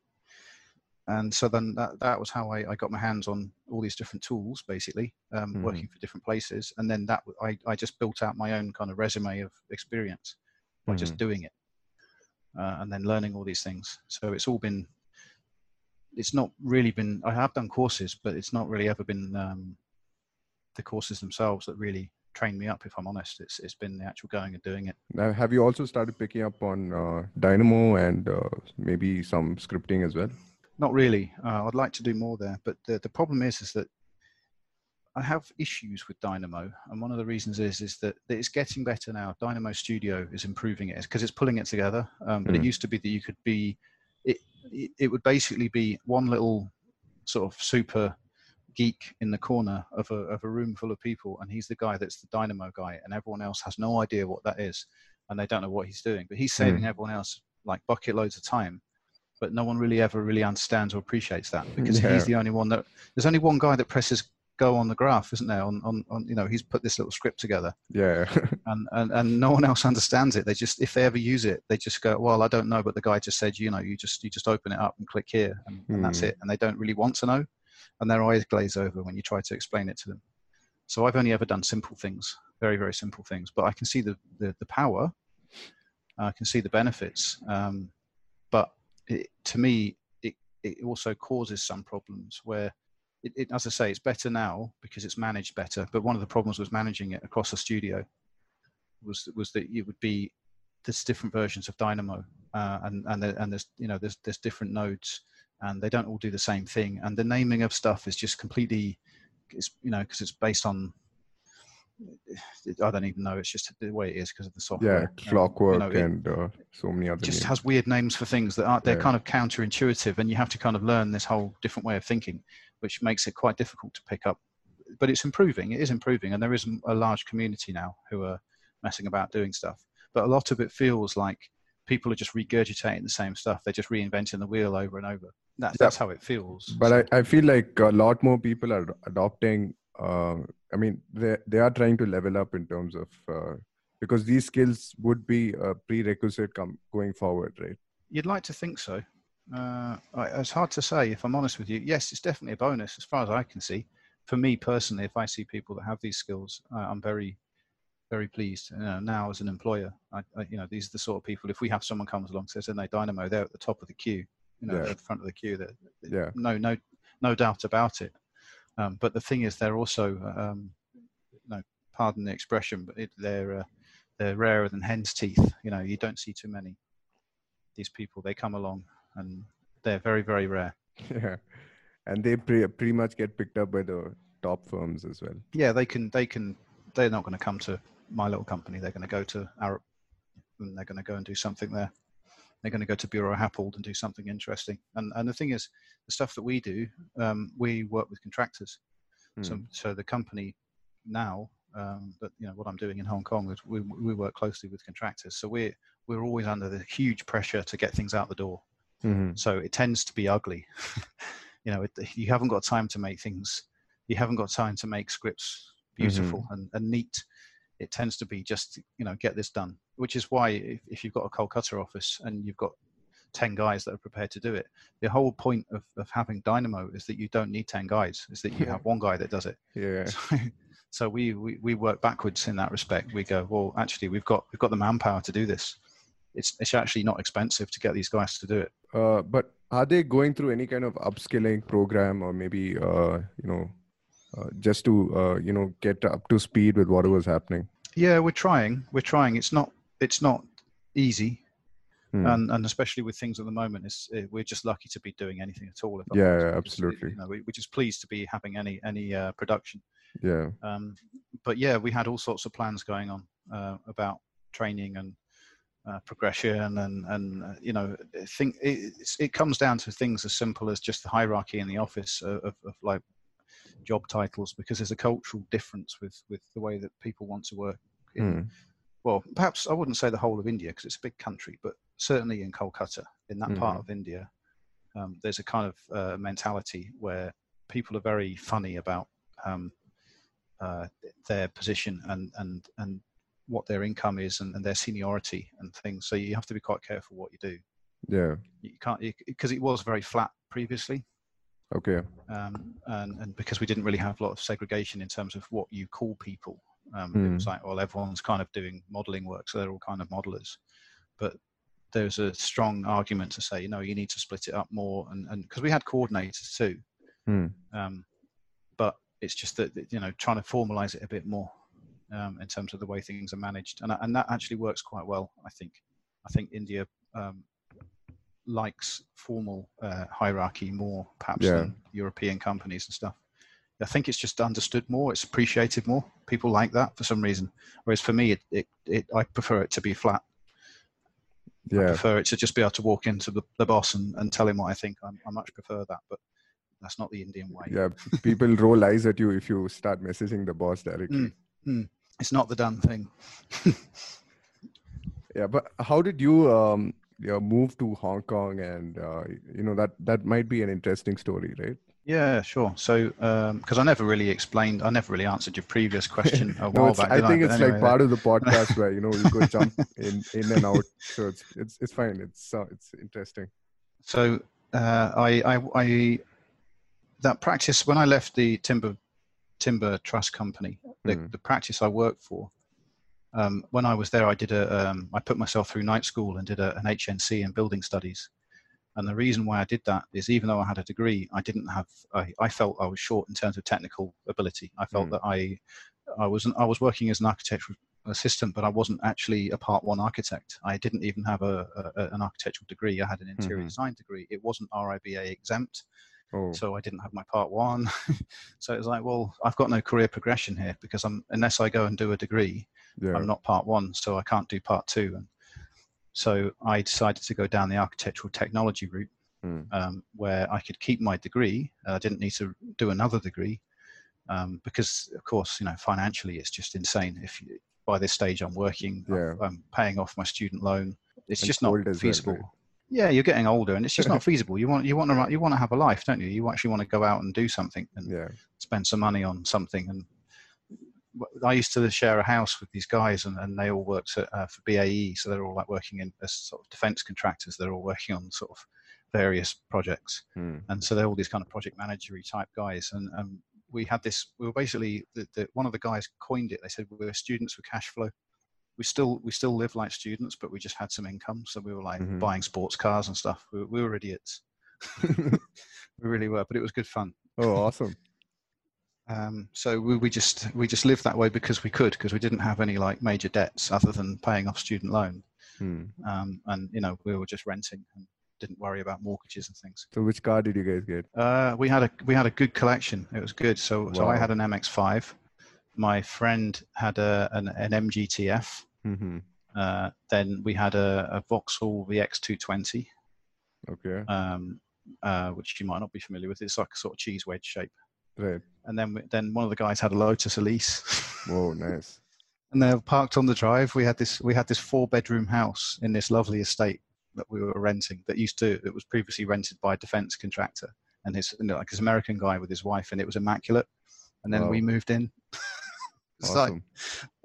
and so then that, that was how I, I got my hands on all these different tools basically um, mm. working for different places and then that I, I just built out my own kind of resume of experience by mm. just doing it uh, and then learning all these things. So it's all been, it's not really been, I have done courses, but it's not really ever been um, the courses themselves that really trained me up, if I'm honest. It's, it's been the actual going and doing it. Now, have you also started picking up on uh, Dynamo and uh, maybe some scripting as well? Not really. Uh, I'd like to do more there, but the, the problem is, is that I have issues with Dynamo, and one of the reasons is is that it's getting better now. Dynamo Studio is improving it because it's pulling it together. Um, but mm. it used to be that you could be, it, it, it would basically be one little sort of super geek in the corner of a of a room full of people, and he's the guy that's the Dynamo guy, and everyone else has no idea what that is, and they don't know what he's doing. But he's saving mm. everyone else like bucket loads of time but no one really ever really understands or appreciates that because yeah. he's the only one that there's only one guy that presses go on the graph, isn't there? On, on, on you know, he's put this little script together. Yeah. (laughs) and, and and no one else understands it. They just if they ever use it, they just go, well, I don't know, but the guy just said, you know, you just you just open it up and click here, and, and that's hmm. it. And they don't really want to know, and their eyes glaze over when you try to explain it to them. So I've only ever done simple things, very very simple things, but I can see the the, the power. I can see the benefits, um, but it, to me, it it also causes some problems where it, it, as I say, it's better now because it's managed better. But one of the problems was managing it across the studio was was that it would be there's different versions of Dynamo, uh, and and and there's you know there's there's different nodes, and they don't all do the same thing. And the naming of stuff is just completely, it's you know because it's based on (sighs) I don't even know. It's just the way it is because of the software. Yeah, clockwork um, you know, and uh, so many other. Just names. has weird names for things that aren't. They're yeah. kind of counterintuitive, and you have to kind of learn this whole different way of thinking which makes it quite difficult to pick up. But it's improving. It is improving, and there is a large community now who are messing about doing stuff. But a lot of it feels like people are just regurgitating the same stuff. They're just reinventing the wheel over and over. That's yeah. that's how it feels. But I, I feel like a lot more people are adopting. Uh, I mean, they they are trying to level up in terms of uh, because these skills would be a prerequisite com- going forward, right? You'd like to think so. Uh, it's hard to say if I'm honest with you. Yes, it's definitely a bonus as far as I can see. For me personally, if I see people that have these skills, I'm very very pleased you know, now as an employer. I, I, you know, these are the sort of people. If we have someone comes along says, "And they Dynamo," they're at the top of the queue. You know, yeah. at the front of the queue. That yeah. No, no, no doubt about it. Um, but the thing is, they're also, um, know, pardon the expression, but it, they're uh, they're rarer than hen's teeth. You know, you don't see too many. These people, they come along, and they're very, very rare. (laughs) Yeah, and they pretty, pretty much get picked up by the top firms as well. Yeah, they can. They can. They're not going to come to my little company. They're going to go to Arup, and they're going to go and do something there. They're going to go to Buro Happold and do something interesting. And and the thing is, the stuff that we do, um, we work with contractors. Mm. So so the company now, um, but you know what I'm doing in Hong Kong is we we work closely with contractors. So we're we're always under the huge pressure to get things out the door. Mm-hmm. So it tends to be ugly. (laughs) you know, it, you haven't got time to make things. You haven't got time to make scripts beautiful mm-hmm. and, and neat it tends to be just you know get this done which is why if, if you've got a Kolkata office and you've got 10 guys that are prepared to do it. The whole point of, of having dynamo is that you don't need 10 guys is that you have one guy that does it. Yeah. (laughs) So, so we, we we work backwards in that respect. We go well actually we've got we've got the manpower to do this. It's it's actually not expensive to get these guys to do it. Uh, but are they going through any kind of upskilling program or maybe uh, you know uh, just to uh, you know get up to speed with whatever was happening? Yeah we're trying. We're trying. It's not it's not easy hmm. and and especially with things at the moment it's it, we're just lucky to be doing anything at all yeah, yeah absolutely you know, we, are just pleased to be having any any uh, production yeah um but yeah we had all sorts of plans going on uh, about training and uh, progression and and uh, you know think it, it comes down to things as simple as just the hierarchy in the office of, of, of like job titles because there's a cultural difference with with the way that people want to work. In, mm. Well, perhaps I wouldn't say the whole of India because it's a big country, but certainly in Kolkata, in that mm. part of India, um, there's a kind of uh, mentality where people are very funny about um, uh, their position and and and what their income is and, and, their seniority and things. So you have to be quite careful what you do. Yeah, you can't because it was very flat previously. Okay. Um, and, and because we didn't really have a lot of segregation in terms of what you call people, um, mm. it was hmm. like, well, everyone's kind of doing modeling work, so they're all kind of modelers. But there's a strong argument to say, you know, you need to split it up more, and because we had coordinators too, mm. um, but it's just that you know trying to formalize it a bit more um, in terms of the way things are managed, and and that actually works quite well. I think. I think India um, likes formal uh, hierarchy more perhaps yeah. than European companies and stuff. I think it's just understood more. It's appreciated more. People like that for some reason. Whereas for me, it, it, it I prefer it to be flat. Yeah. I prefer it to just be able to walk into the, the boss and, and tell him what I think. I, I much prefer that, but that's not the Indian way. Yeah, people (laughs) roll eyes at you if you start messaging the boss directly. Mm, mm. It's not the done thing. (laughs) yeah, but how did you um, your move to Hong Kong, and uh, you know that that might be an interesting story, right? Yeah, sure. So, because um, I never really explained, I never really answered your previous question (laughs) a while back. I think I? it's anyway, like part of the podcast where you know you go jump (laughs) in in and out, so it's it's it's fine. It's uh, it's interesting. So uh, I, I I that practice when I left the timber timber trust company, the, mm. the practice I worked for um, when I was there, I did a, um, I put myself through night school and did a, an HNC in building studies. And the reason why I did that is even though I had a degree, I didn't have, I, I felt I was short in terms of technical ability. I felt mm. that I, I was, I was working as an architectural assistant, but I wasn't actually a part one architect. I didn't even have a, a an architectural degree. I had an interior mm-hmm. design degree. It wasn't RIBA exempt. Oh. So I didn't have my part one. (laughs) so it was like, well, I've got no career progression here because I'm unless I go and do a degree, yeah. I'm not part one, so I can't do part two. And so I decided to go down the architectural technology route, mm. um, where I could keep my degree. I didn't need to do another degree um, because, of course, you know, financially it's just insane. If you, by this stage I'm working, yeah. I'm, I'm, paying off my student loan. it's and just not feasible. Well, right? Yeah, you're getting older, and it's just not (laughs) feasible. You want you want to you want to have a life, don't you? You actually want to go out and do something and yeah. spend some money on something. And I used to share a house with these guys, and, and they all worked at, uh, for BAE, so they're all like working in as sort of defense contractors. They're all working on sort of various projects, hmm. and so they're all these kind of project managery type guys. And um, we had this. We were basically the, the, one of the guys coined it. They said we were students with cash flow we still we still live like students, but we just had some income, so we were like mm-hmm. buying sports cars and stuff. We, we were idiots. (laughs) (laughs) we really were, but it was good fun. Oh, awesome. Um, so we, we just we just lived that way because we could because we didn't have any like major debts other than paying off student loan, hmm. um, and you know we were just renting and didn't worry about mortgages and things. So which car did you guys get? Uh, we had a we had a good collection. It was good. So wow. so I had an MX5 my friend had a an, an MGTF. Mm-hmm. Uh, then we had a, a Vauxhall VX220. Okay. Um, uh, which you might not be familiar with. It's like a sort of cheese wedge shape. Right. And then then one of the guys had a Lotus Elise. Whoa, (laughs) nice. and they were parked on the drive. We had this we had this four bedroom house in this lovely estate that we were renting that used to it was previously rented by a defense contractor and his you know, like his American guy with his wife and it was immaculate. And then wow. we moved in. (laughs) awesome. like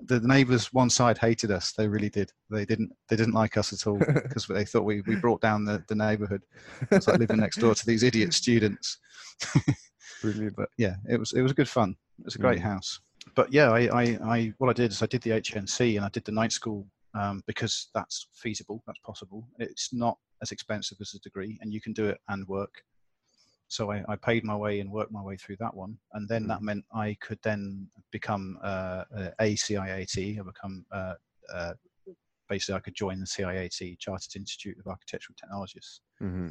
the neighbors one side hated us. They really did. They didn't. They didn't like us at all (laughs) because they thought we, we brought down the, the neighborhood. It's like living next door to these idiot students. Brilliant. But yeah, it was it was good fun. It was a great mm. house. But yeah, I, I, I what I did is I did the HNC and I did the night school um, because that's feasible. That's possible. It's not as expensive as a degree, and you can do it and work so I, I, paid my way and worked my way through that one, and then that mm. meant I could then become uh, a CIAT. I become uh, uh, basically I could join the CIAT, Chartered Institute of Architectural Technologists. Mm-hmm.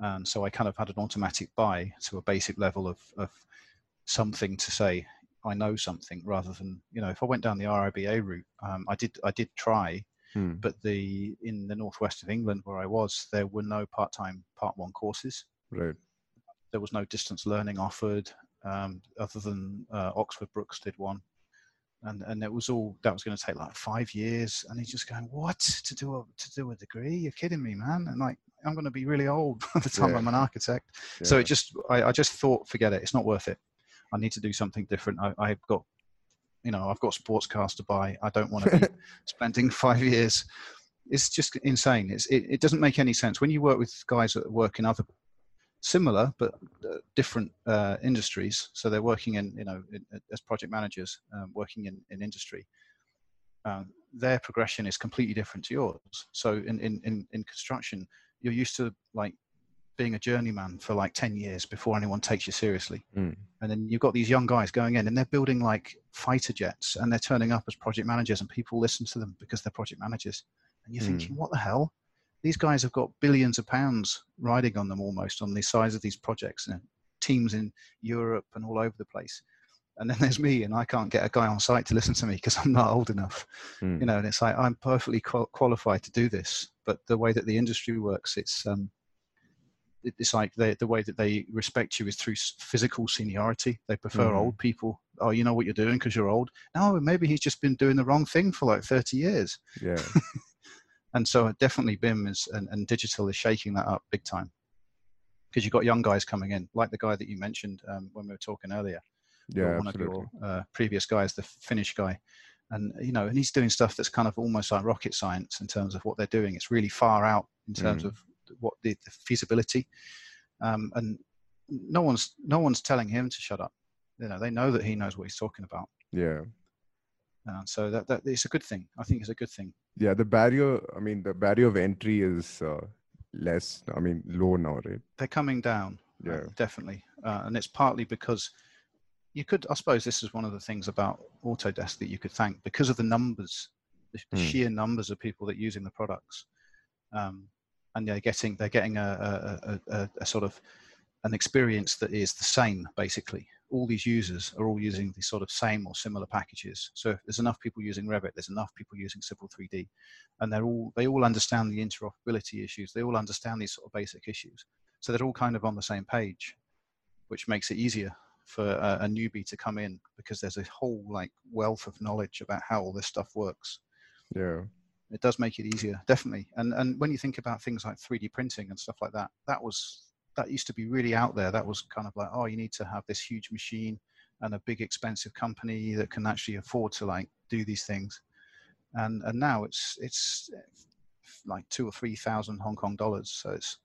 And so I kind of had an automatic buy to a basic level of, of something to say I know something, rather than you know if I went down the RIBA route, um, I did I did try, hmm. but the in the northwest of England where I was, there were no part-time Part One courses. Right there was no distance learning offered um, other than uh, Oxford Brookes did one. And, and it was all that was going to take like five years and he's just going what to do a to do a degree you're kidding me man and like i'm going to be really old by the time yeah. i'm an architect yeah. so it just I, I just thought forget it it's not worth it i need to do something different I, i've got you know i've got sports cars to buy i don't want to be (laughs) spending five years it's just insane it's, it, it doesn't make any sense when you work with guys that work in other similar but uh, different uh, industries. So they're working in, you know, in, as project managers, um, working in, in industry. Um, their progression is completely different to yours. So in, in, in, in construction, you're used to like being a journeyman for like 10 years before anyone takes you seriously. Mm. And then you've got these young guys going in and they're building like fighter jets and they're turning up as project managers and people listen to them because they're project managers. And you're mm. thinking, what the hell? these guys have got billions of pounds riding on them almost on the size of these projects and teams in Europe and all over the place. And then (laughs) there's me, and I can't get a guy on site to listen to me because I'm not old enough, mm. you know. And it's like I'm perfectly qual- qualified to do this, but the way that the industry works, it's um, it's like they, the way that they respect you is through physical seniority. They prefer mm. old people. Oh, you know what you're doing because you're old. No, maybe he's just been doing the wrong thing for like 30 years. Yeah. (laughs) and so definitely BIM is and, and digital is shaking that up big time because you've got young guys coming in, like the guy that you mentioned um, when we were talking earlier. Yeah, one absolutely. of your uh, previous guys, the Finnish guy, and you know, and he's doing stuff that's kind of almost like rocket science in terms of what they're doing. It's really far out in terms mm. of what the, the feasibility, um, and no one's no one's telling him to shut up. You know, they know that he knows what he's talking about. Yeah, uh, so that, that it's a good thing. I think it's a good thing. Yeah, the barrier. I mean, the barrier of entry is uh, less. I mean, low now, right? They're coming down. Uh, yeah, uh, definitely. Uh, and it's partly because you could. I suppose this is one of the things about Autodesk that you could thank because of the numbers, the, the mm. sheer numbers of people that are using the products, um, and they're getting they're getting a, a, a, a sort of an experience that is the same basically all these users are all using the sort of same or similar packages. So if there's enough people using Revit, there's enough people using Civil 3D, and they're all they all understand the interoperability issues. They all understand these sort of basic issues. So they're all kind of on the same page, which makes it easier for a, a newbie to come in because there's a whole like wealth of knowledge about how all this stuff works. Yeah. it does make it easier, definitely. And and when you think about things like 3D printing and stuff like that, that was that used to be really out there. That was kind of like, oh, you need to have this huge machine and a big expensive company that can actually afford to like do these things. And and now it's it's eh, like two or three thousand Hong Kong dollars. So it's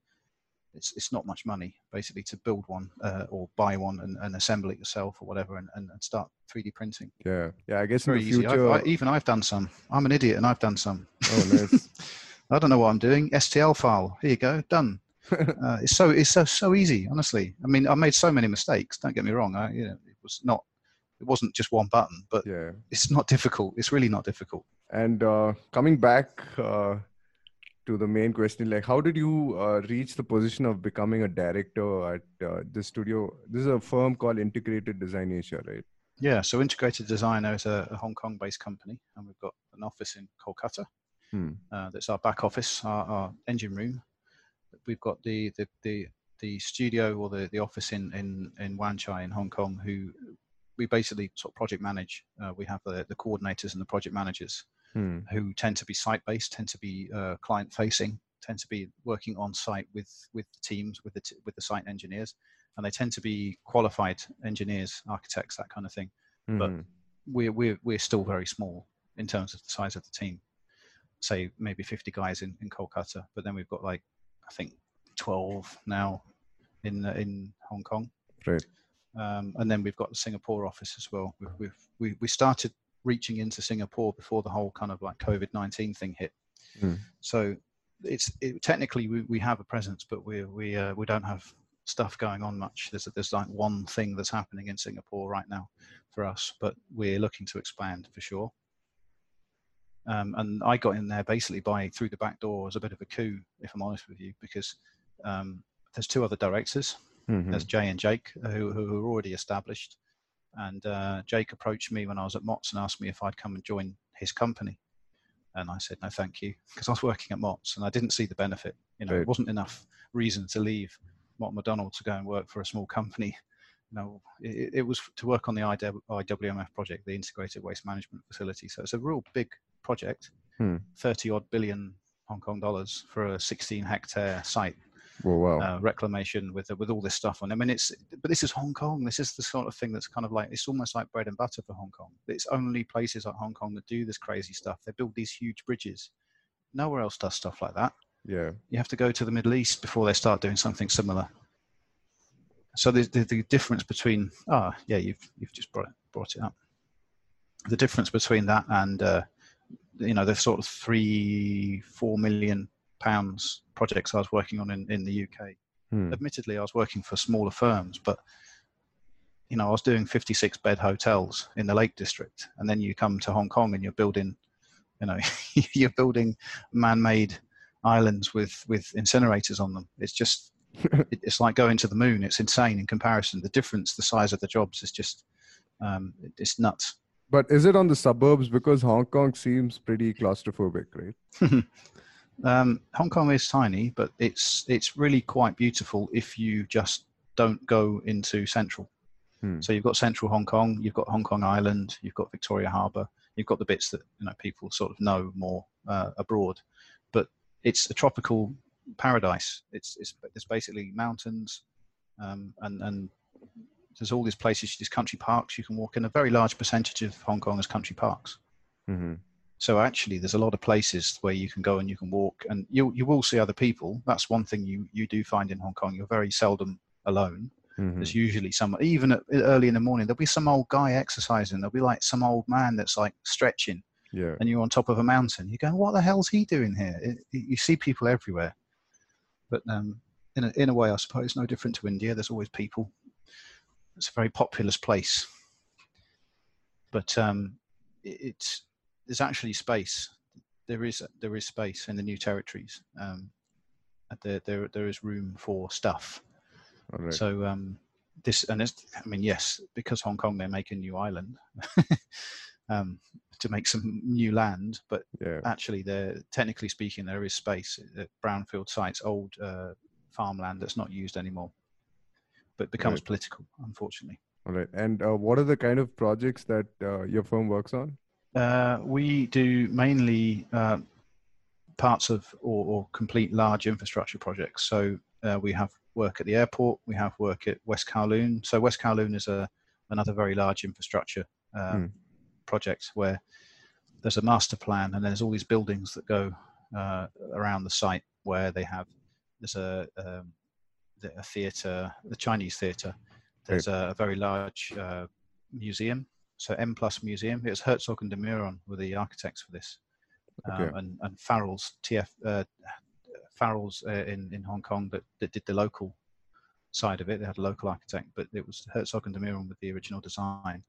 it's it's not much money basically to build one uh, or buy one and, and, assemble it yourself or whatever and, and, start 3D printing. Yeah, yeah. I guess Very in the future, I, even I've done some. I'm an idiot and I've done some. Oh, nice. (laughs) (laughs) I don't know what I'm doing. STL file. Here you go. Done. (laughs) uh, it's so it's so so easy. Honestly, I mean, I made so many mistakes. Don't get me wrong. I, you know, it was not. It wasn't just one button, but yeah. it's not difficult. It's really not difficult. And uh, coming back uh, to the main question like how did you uh, reach the position of becoming a director at uh, the studio? This is a firm called integrated design asia right? Yeah so integrated design is a, a hong kong based company and we've got an office in kolkata. Hmm. uh, that's our back office our, our, engine room. We've got the the the, the studio or the, the office in in in wan chai in hong kong who we basically sort of project manage uh, we have the, the coordinators and the project managers hmm. who tend to be site based, tend to be uh, client facing, tend to be working on site with with the teams, with the t- with the site engineers, and they tend to be qualified engineers, architects, that kind of thing. Hmm. But we're we're we're still very small in terms of the size of the team. Say maybe 50 guys in in Kolkata, but then we've got like I think 12 now in in Hong Kong. Right. Um, and then we've got the Singapore office as well. We've, we've, we we started reaching into Singapore before the whole kind of like COVID nineteen thing hit. Mm. So it's it, technically we, we have a presence, but we we uh, we don't have stuff going on much. There's there's like one thing that's happening in Singapore right now for us, but we're looking to expand for sure. Um, and I got in there basically by through the back door as a bit of a coup, if I'm honest with you, because um, there's two other directors. Mm-hmm. There's Jay and Jake who, who are already established, and uh, Jake approached me when I was at Motts and asked me if I'd come and join his company. And I said, no, thank you, because I was working at Motts and I didn't see the benefit. You know, right. it wasn't enough reason to leave Mott MacDonald to go and work for a small company. (laughs) You know, it, it was to work on the IWMF project, the Integrated Waste Management Facility. So it's a real big project, hmm. 30 odd billion Hong Kong dollars for a 16 hectare site well, wow. uh, reclamation with with all this stuff on. I mean, it's but this is Hong Kong. This is the sort of thing that's kind of like it's almost like bread and butter for Hong Kong. It's only places like Hong Kong that do this crazy stuff. They build these huge bridges. Nowhere else does stuff like that. Yeah, you have to go to the Middle East before they start doing something similar. So the the, the difference between ah oh, yeah you've you've just brought it, brought it up. The difference between that and uh, you know the sort of three four million pounds projects I was working on in, in the UK. Hmm. Admittedly, I was working for smaller firms, but you know, I was doing 56 bed hotels in the Lake District, and then you come to Hong Kong and you're building, you know, (laughs) you're building man-made islands with with incinerators on them. It's just, (laughs) it's like going to the moon. It's insane in comparison. The difference, the size of the jobs is just, um, it's nuts. But is it on the suburbs because Hong Kong seems pretty claustrophobic, right? (laughs) Um, Hong Kong is tiny, but it's it's really quite beautiful if you just don't go into central. Hmm. So you've got central Hong Kong, you've got Hong Kong Island, you've got Victoria Harbour, you've got the bits that you know people sort of know more uh, abroad, but it's a tropical paradise. It's it's, it's basically mountains, um, and and there's all these places, these country parks you can walk in. A very large percentage of Hong Kong is country parks. Mm-hmm. So actually, there's a lot of places where you can go and you can walk, and you you will see other people. That's one thing you you do find in Hong Kong. You're very seldom alone. Mm-hmm. There's usually someone, even at, early in the morning, there'll be some old guy exercising. There'll be like some old man that's like stretching. Yeah. And you're on top of a mountain. You go, what the hell's he doing here? It, you see people everywhere. But um, in a, in a way, I suppose, no different to India. There's always people. It's a very populous place. But um, it, it's there's actually space. There is there is space in the new territories. Um, there there there is room for stuff. Right. So um, this and it's, I mean yes, because Hong Kong they're making a new island (laughs) um, to make some new land, but yeah. actually there technically speaking there is space. Brownfield sites, old uh, farmland that's not used anymore, but becomes right. political, unfortunately. All right. And uh, what are the kind of projects that uh, your firm works on? Uh, we do mainly uh, parts of or, or, complete large infrastructure projects. So uh, we have work at the airport, we have work at West Kowloon. So West Kowloon is a another very large infrastructure um, mm. project where there's a master plan and there's all these buildings that go uh, around the site where they have there's a, um, a theatre, the Chinese theatre. There's a, a, very large uh, museum, so M Plus Museum. It was Herzog and de Meuron were the architects for this, okay. um, and and Farrell's TF uh, Farrell's uh, in in Hong Kong that, that did the local side of it. They had a local architect, but it was Herzog and de Meuron with the original design.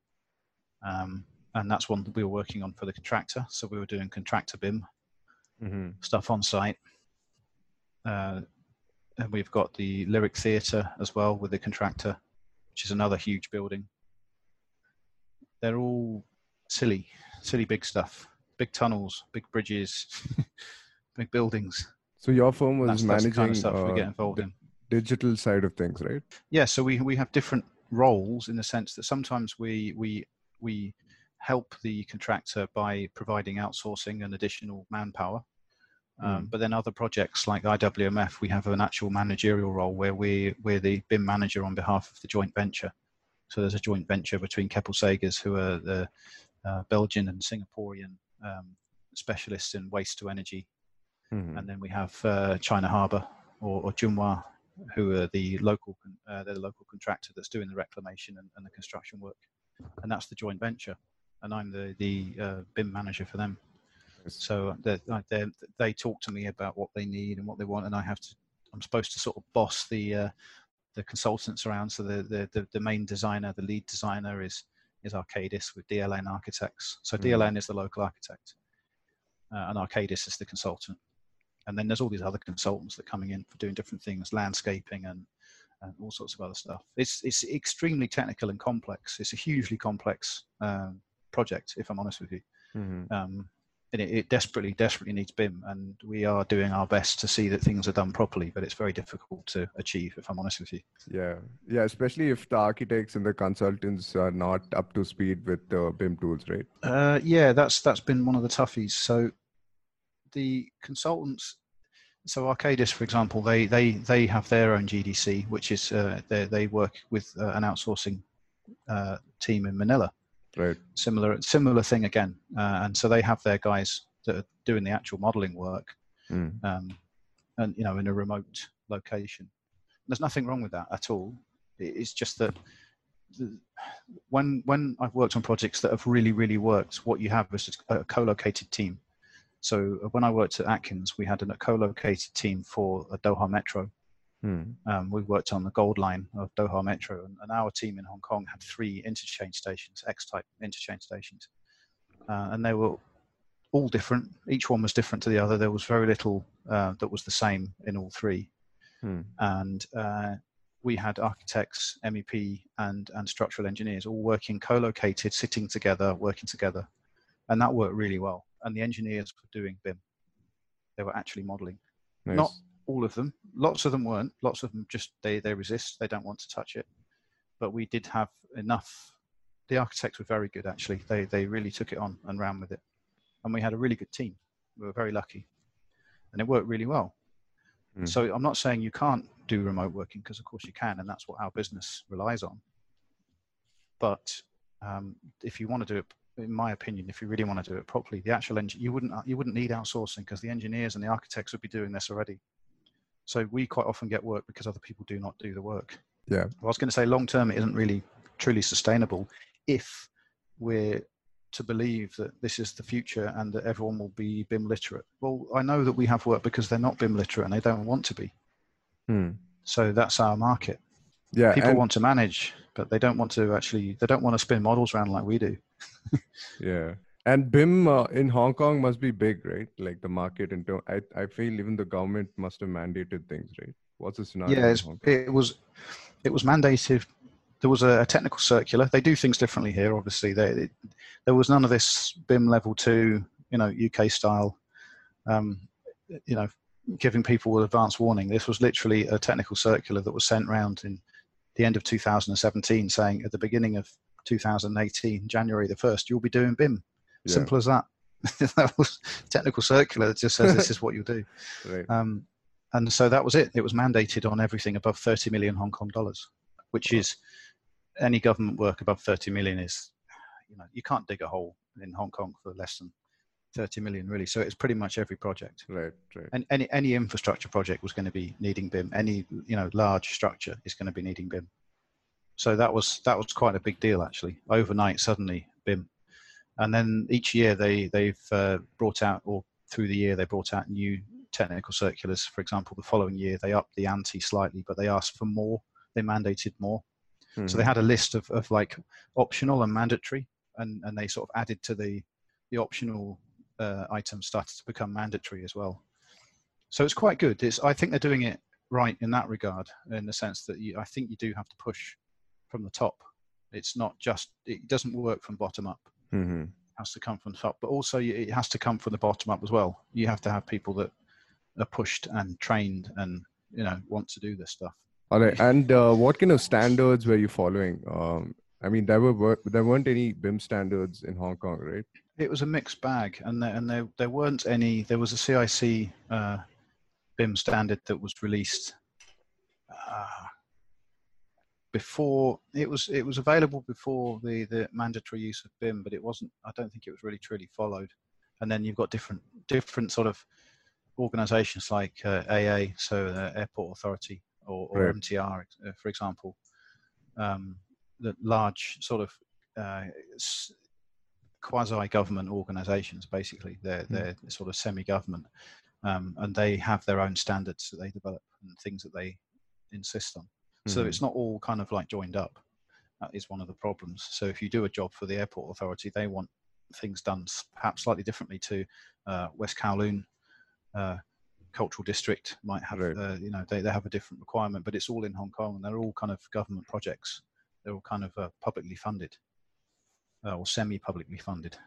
Um, and that's one that we were working on for the contractor. So we were doing contractor BIM mm-hmm. stuff on site. Uh, and we've got the Lyric Theatre as well with the contractor, which is another huge building. They're all silly, silly big stuff, big tunnels, big bridges, (laughs) big buildings. So your firm was that's, managing that's kind of stuff uh, we get involved in. Digital side of things, right? Yeah. So we we have different roles in the sense that sometimes we we we help the contractor by providing outsourcing and additional manpower. Um, mm. But then other projects like IWMF, we have an actual managerial role where we, we're the BIM manager on behalf of the joint venture. So there's a joint venture between Keppel Seghers, who are the uh, Belgian and Singaporean um, specialists in waste to energy. Mm. And then we have uh, China Harbour or, or Junhua, who are the local, uh, they're the local contractor that's doing the reclamation and, and, the construction work. And that's the joint venture. And I'm the, the uh, BIM manager for them. So they they talk to me about what they need and what they want, and I have to. I'm supposed to sort of boss the uh, the consultants around. So the, the, the the main designer, the lead designer is is Arcadis with DLN Architects. So mm-hmm. DLN is the local architect, uh, and Arcadis is the consultant. And then there's all these other consultants that are coming in for doing different things, landscaping and, and all sorts of other stuff. It's it's extremely technical and complex. It's a hugely complex um, project, if I'm honest with you. Mm-hmm. Um, and it, it, desperately, desperately needs BIM, and we are doing our best to see that things are done properly. But it's very difficult to achieve, if I'm honest with you. Yeah, yeah, especially if the architects and the consultants are not up to speed with the BIM tools, right? Uh, yeah, that's that's been one of the toughies. So the consultants, so Arcadis, for example, they they they have their own GDC, which is uh, they they work with uh, an outsourcing uh, team in Manila Right. Similar similar thing again, uh, and so they have their guys that are doing the actual modelling work, mm. um, and you know in a remote location. There's nothing wrong with that at all. It's just that the, when when I've worked on projects that have really really worked, what you have is a co-located team. So uh, when I worked at Atkins, we had a co-located team for a Doha Metro, Mm. Um, we worked on the Gold Line of Doha Metro, and, and, our team in Hong Kong had three interchange stations, X-type interchange stations, uh, and they were all different. Each one was different to the other. There was very little uh, that was the same in all three, mm. and uh, we had architects, MEP, and and structural engineers all working co-located, sitting together, working together, and that worked really well. And the engineers were doing BIM; they were actually modelling, nice. not all of them. Lots of them weren't. Lots of them just they they resist. They don't want to touch it. But we did have enough. The architects were very good actually. They they really took it on and ran with it, and we had a really good team. We were very lucky, and it worked really well. Mm. So I'm not saying you can't do remote working because of course you can, and that's what our business relies on. But um, if you want to do it in my opinion, if you really want to do it properly, the actual engine you wouldn't you wouldn't need outsourcing because the engineers and the architects would be doing this already. So we quite often get work because other people do not do the work. Yeah. Well, I was going to say long term, it isn't really truly sustainable if we're to believe that this is the future and that everyone will be BIM literate. Well, I know that we have work because they're not BIM literate and they don't want to be. Hmm. So that's our market. Yeah. People and- want to manage, but they don't want to actually, they don't want to spin models around like we do. (laughs) yeah. And BIM uh, in Hong Kong must be big, right? Like the market in term, I, I feel even the government must have mandated things, right? What's the scenario? Yeah, it was it was mandated. There was a, a, technical circular. They do things differently here, obviously. They, it, there was none of this BIM level two, you know, UK style, um, you know, giving people advance warning. This was literally a technical circular that was sent round in the end of 2017, saying at the beginning of 2018, January the first, you'll be doing BIM. Yeah. Simple as that. (laughs) That was technical circular that just says this is what you do. (laughs) Right. Um, and so that was it. It was mandated on everything above 30 million Hong Kong dollars, which is any government work above 30 million is, you know, you can't dig a hole in Hong Kong for less than 30 million really. So it's pretty much every project. Right, right. And any, any infrastructure project was going to be needing BIM. Any, you know, large structure is going to be needing BIM. So that was, that was quite a big deal actually. Overnight, suddenly BIM. And then each year they, they've uh, brought out, or through the year, they brought out new technical circulars. For example, the following year they upped the ante slightly, but they asked for more. They mandated more. Mm-hmm. So they had a list of, of like optional and mandatory, and, and they sort of added to the the optional uh, items started to become mandatory as well. So it's quite good. It's I think they're doing it right in that regard, in the sense that you, I think you do have to push from the top. It's not just it doesn't work from bottom up. Mm-hmm. It has to come from the top, but also it has to come from the bottom up as well. You have to have people that are pushed and trained and you know want to do this stuff. All right, and uh, what kind of standards were you following? Um, I mean, there were there weren't any BIM standards in Hong Kong, right? It was a mixed bag, and there, and there there weren't any. There was a CIC uh, BIM standard that was released uh, before it was it was available before the the mandatory use of BIM, but it wasn't. I don't think it was really truly followed. And then you've got different different sort of organisations like uh, AA, so the Airport Authority, or, or right. MTR, uh, for example, um, the large sort of uh, quasi-government organisations. Basically, they're mm. they're sort of semi-government, um, and they have their own standards that they develop and things that they insist on. Mm. So it's not all kind of like joined up. That is one of the problems. So if you do a job for the airport authority, they want things done perhaps slightly differently to uh, West Kowloon uh, cultural district might have, right. uh, you know, they, they have a different requirement, but it's all in Hong Kong and they're all kind of government projects. They're all kind of uh, publicly funded uh, or semi-publicly funded.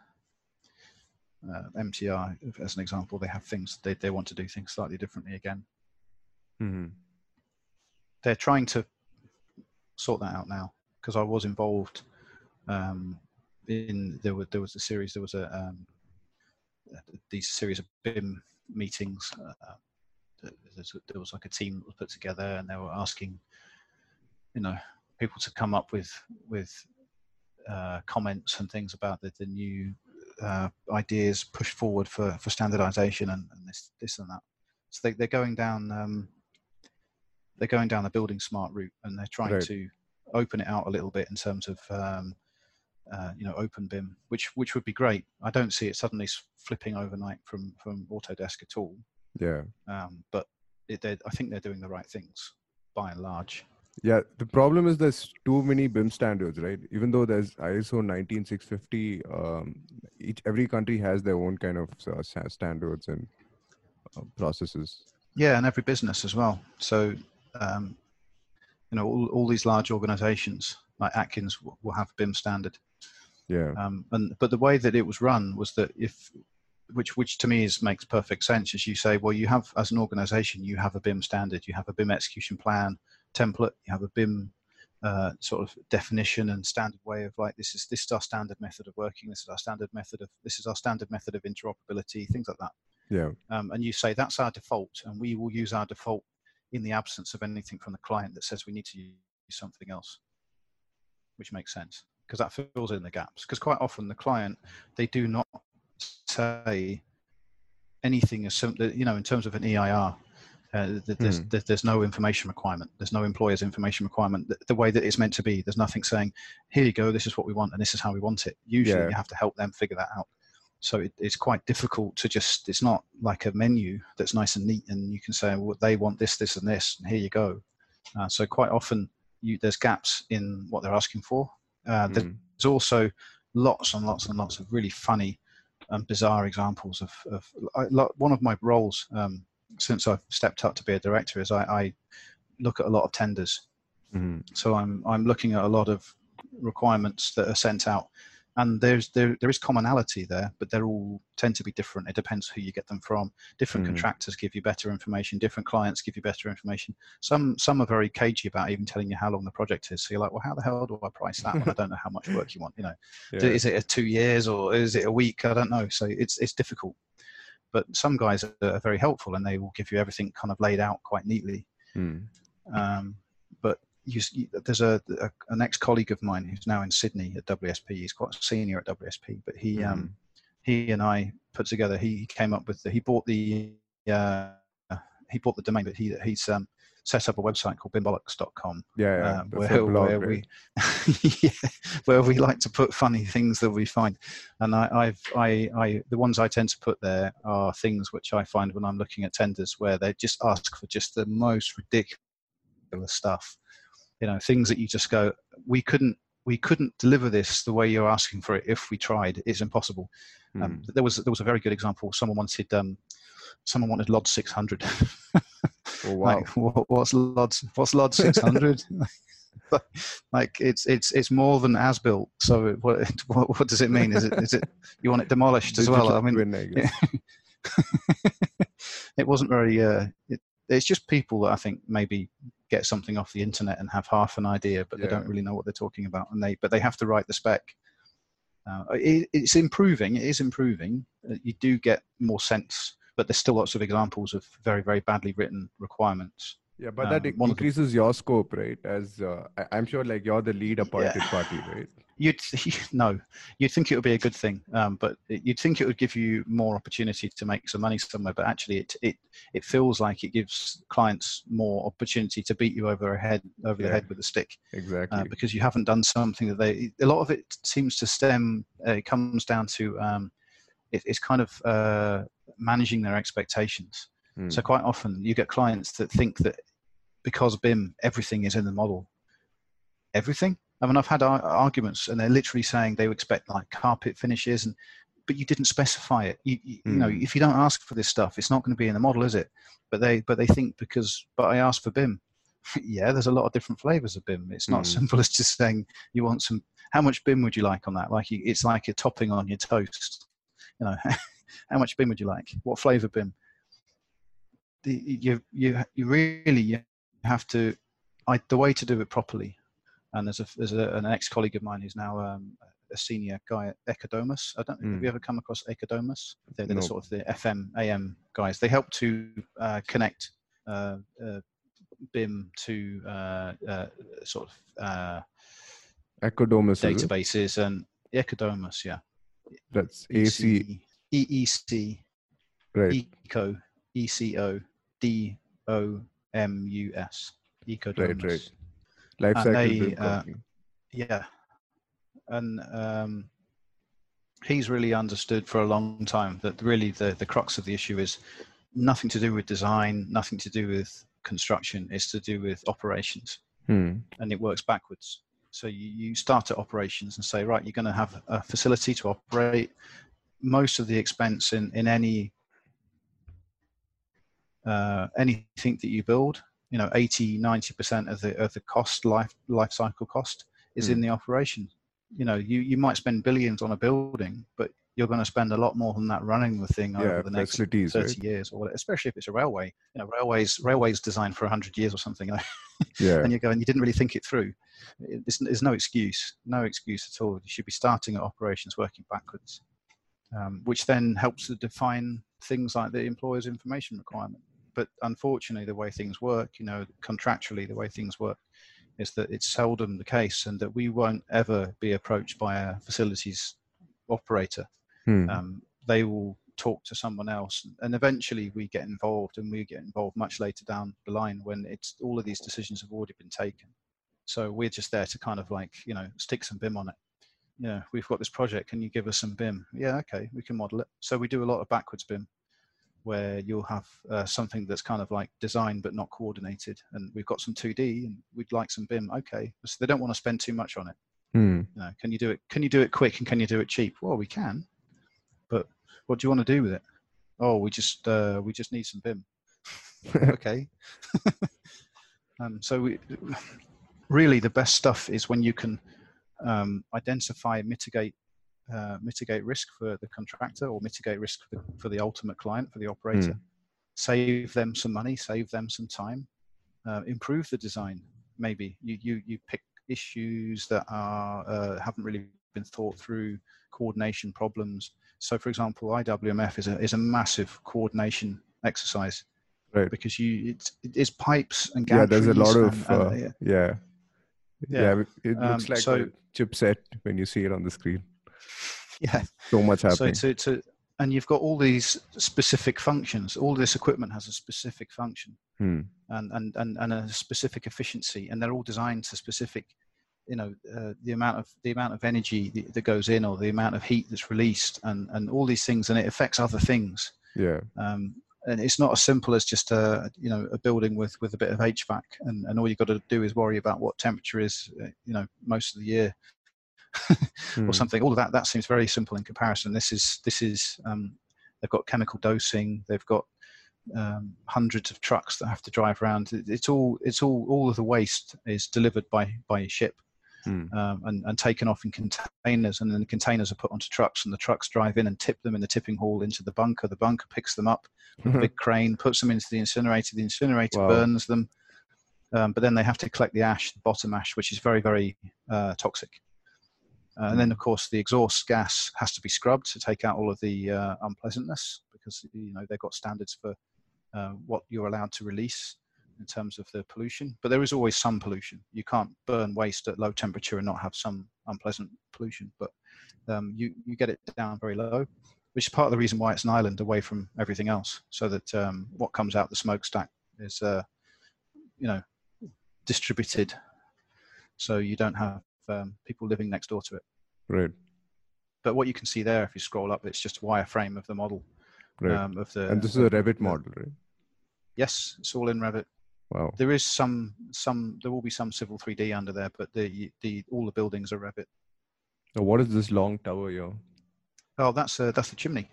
Uh, MTR, as an example, they have things they, they want to do things slightly differently again. Mm-hmm. They're trying to sort that out now because I was involved in there was there was a series there was a um, these series of BIM meetings. Uh, there was like a team that was put together, and they were asking, you know, people to come up with with uh, comments and things about the, the new uh, ideas pushed forward for, for standardization and, and, this this and that. So they, they're going down um, they're going down the buildingSMART route, and they're trying right. to open it out a little bit in terms of um, uh, you know open BIM, which which would be great. I don't see it suddenly flipping overnight from from Autodesk at all. Yeah. Um, but it, I think they're doing the right things by and large. Yeah, the problem is there's too many BIM standards, right? Even though there's ISO 19650, um, each every country has their own kind of uh, standards and uh, processes. Yeah, and every business as well. So, um, you know, all, all these large organizations like Atkins will, will have BIM standard. Yeah. Um, and but the way that it was run was that if, which which to me is makes perfect sense, as you say, well, you have as an organisation, you have a BIM standard, you have a BIM execution plan template, you have a BIM uh, sort of definition and standard way of like this is this is our standard method of working, this is our standard method of this is our standard method of interoperability, things like that. Yeah. Um, and you say that's our default, and we will use our default in the absence of anything from the client that says we need to use something else, which makes sense because that fills in the gaps. Because quite often the client they do not say anything as simple, you know, in terms of an EIR. Uh, there's, hmm. there's no information requirement. There's no employer's information requirement. The, the, way that it's meant to be, there's nothing saying, "Here you go. This is what we want, and this is how we want it." Usually, yeah. you have to help them figure that out. So it, it's quite difficult to just. It's not like a menu that's nice and neat, and you can say, "Well, they want this, this, and this, and here you go." Uh, so quite often, you, there's gaps in what they're asking for, uh, mm. There's also lots and lots and lots of really funny and bizarre examples of, of I, one of my roles um, since I've stepped up to be a director is I, I look at a lot of tenders. Mm. So I'm I'm looking at a lot of requirements that are sent out, and there's there there is commonality there, but they're all tend to be different. It depends who you get them from. Different mm. contractors give you better information. Different clients give you better information. Some some are very cagey about even telling you how long the project is. So you're like, well, how the hell do I price that when I don't know how much work you want? You know, (laughs) yeah. is it a two years or is it a week? I don't know. So it's it's difficult. But some guys are very helpful and they will give you everything kind of laid out quite neatly. Mm. Um, you, there's a, a, an ex-colleague of mine who's now in Sydney at WSP. He's quite senior at WSP, but he mm. um, he and I put together. He came up with the. He bought the uh, he bought the domain, but he he's um, set up a website called bimbollocks.com. Yeah, yeah uh, where, blog, where we (laughs) yeah, where we like to put funny things that we find. And I, I've I, I the ones I tend to put there are things which I find when I'm looking at tenders where they just ask for just the most ridiculous stuff you know things that you just go we couldn't we couldn't deliver this the way you're asking for it if we tried. It's impossible. Mm. um, there was there was a very good example. Someone wanted um, someone wanted lod 600 oh, (laughs) wow. like, what, what's lod what's lod 600 (laughs) (laughs) like it's it's it's more than as built. So what, what, what does it mean? Is it is it you want it demolished as well? i mean yeah. it wasn't very uh, it, it's just people that i think maybe get something off the internet and have half an idea, but yeah. they don't really know what they're talking about, and they but they have to write the spec. Uh, it, it's improving. It is improving. Uh, you do get more sense, but there's still lots of examples of very very badly written requirements. Yeah, but um, that increases the, your scope, right? As uh, I, am sure, like you're the lead appointed yeah. party, right? You'd (laughs) no, you'd think it would be a good thing, um, but you'd think it would give you more opportunity to make some money somewhere. But actually, it it it feels like it gives clients more opportunity to beat you over a head over yeah, the head with a stick. Exactly. Uh, because you haven't done something that they. A lot of it seems to stem. Uh, it comes down to um, it, it's kind of uh, managing their expectations. Mm. So quite often you get clients that think that because BIM everything is in the model. Everything I mean, I've had arguments, and they're literally saying they expect like carpet finishes, and but you didn't specify it. You, you, mm. you, know, hmm. if you don't ask for this stuff, it's not going to be in the model, is it? But they, but they think because, but I asked for BIM. (laughs) yeah, there's a lot of different flavors of BIM. It's not mm. simple as just saying you want some. How much BIM would you like on that? Like you, it's like a topping on your toast. You know, (laughs) how much BIM would you like? What flavor BIM? The, you, you, you really you have to. I, the way to do it properly and there's a there's a, an ex colleague of mine who's now um, a senior guy at Ecodomus. I don't mm. have you hmm. ever come across Ecodomus? They're, they're sort of the FM AM guys. They help to uh, connect uh, uh, BIM to uh, uh, sort of uh, Ecodomus databases and Ecodomus. Yeah, that's A C E E C right. Eco E C O D O M U S. Ecodomus. Right, right life cycle they, uh, yeah. And um, he's really understood for a long time that really the, the crux of the issue is nothing to do with design nothing to do with construction. It's to do with operations. Hmm. and it works backwards. So you, you start at operations and say right you're going to have a facility to operate. Most of the expense in in any uh, anything that you build you know 80 90% of the of the cost life life cycle cost is mm. in hmm. the operation you know you you might spend billions on a building but you're going to spend a lot more than that running the thing yeah, over the next 30 right? years or whatever, especially if it's a railway you know railways railways designed for 100 years or something (laughs) yeah. and you're going you didn't really think it through there's, there's no excuse no excuse at all you should be starting at operations working backwards um, which then helps to define things like the employer's information requirement but unfortunately, the way things work, you know, contractually, the way things work is that it's seldom the case and that we won't ever be approached by a facilities operator. Hmm. Um, they will talk to someone else and eventually we get involved and we get involved much later down the line when it's all of these decisions have already been taken. So we're just there to kind of like you know stick some bim on it. Yeah we've got this project. Can you give us some bim yeah okay we can model it. So we do a lot of backwards bim where you'll have uh, something that's kind of like designed but not coordinated. And we've got some 2D and we'd like some BIM. Okay, so they don't want to spend too much on it. Hmm. You know, can you do it? Can you do it quick and can you do it cheap? Well, we can, but what do you want to do with it? Oh, we just uh, we just need some BIM. (laughs) okay. (laughs) um, so we, really, the best stuff is when you can um, identify, mitigate uh, mitigate risk for the contractor or mitigate risk for the, for the ultimate client, for the operator, mm. save them some money, save them some time, uh, improve the design. Maybe you, you, you pick issues that are, uh, haven't really been thought through, coordination problems. So, for example, IWMF is a, is a massive coordination exercise. Right. Because you, it's, it's pipes and Yeah, there's a lot of, and, and, uh, yeah. yeah. yeah. it looks um, like so, a chipset when you see it on the screen. (laughs) yeah. So much happening. so to, to and you've got all these specific functions. All this equipment has a specific function hmm. and, and and and a specific efficiency and they're all designed to specific you know uh, the amount of the amount of energy that goes in or the amount of heat that's released and and all these things and it affects other things. Yeah. Um, and it's not as simple as just a you know a building with with a bit of HVAC and, and all you've got to do is worry about what temperature is uh, you know most of the year (laughs) or hmm. something. All of that that seems very simple in comparison. This is this is um, they've got chemical dosing. They've got um, hundreds of trucks that have to drive around. It's all it's all all of the waste is delivered by by a ship. Mm. Um, and, and taken off in containers, and then the containers are put onto trucks, and the trucks drive in and tip them in the tipping hall into the bunker. The bunker picks them up, with a (laughs) big crane puts them into the incinerator. The incinerator wow. burns them, um, but then they have to collect the ash, the bottom ash, which is very very uh, toxic. Uh, and then, of course, the exhaust gas has to be scrubbed to take out all of the uh, unpleasantness because you know they've got standards for uh, what you're allowed to release in terms of the pollution. But there is always some pollution. You can't burn waste at low temperature and not have some unpleasant pollution. But um, you you get it down very low, which is part of the reason why it's an island away from everything else, so that um, what comes out the smokestack is uh, you know distributed, so you don't have um, people living next door to it. Right. But what you can see there, if you scroll up, it's just a wireframe of the model. Right. Um, of the, and this is a Revit model, right? Yes, it's all in Revit. Wow. There is some some there will be some Civil 3D under there, but the the all the buildings are Revit. So what is this long tower here? Oh, that's uh, that's the chimney.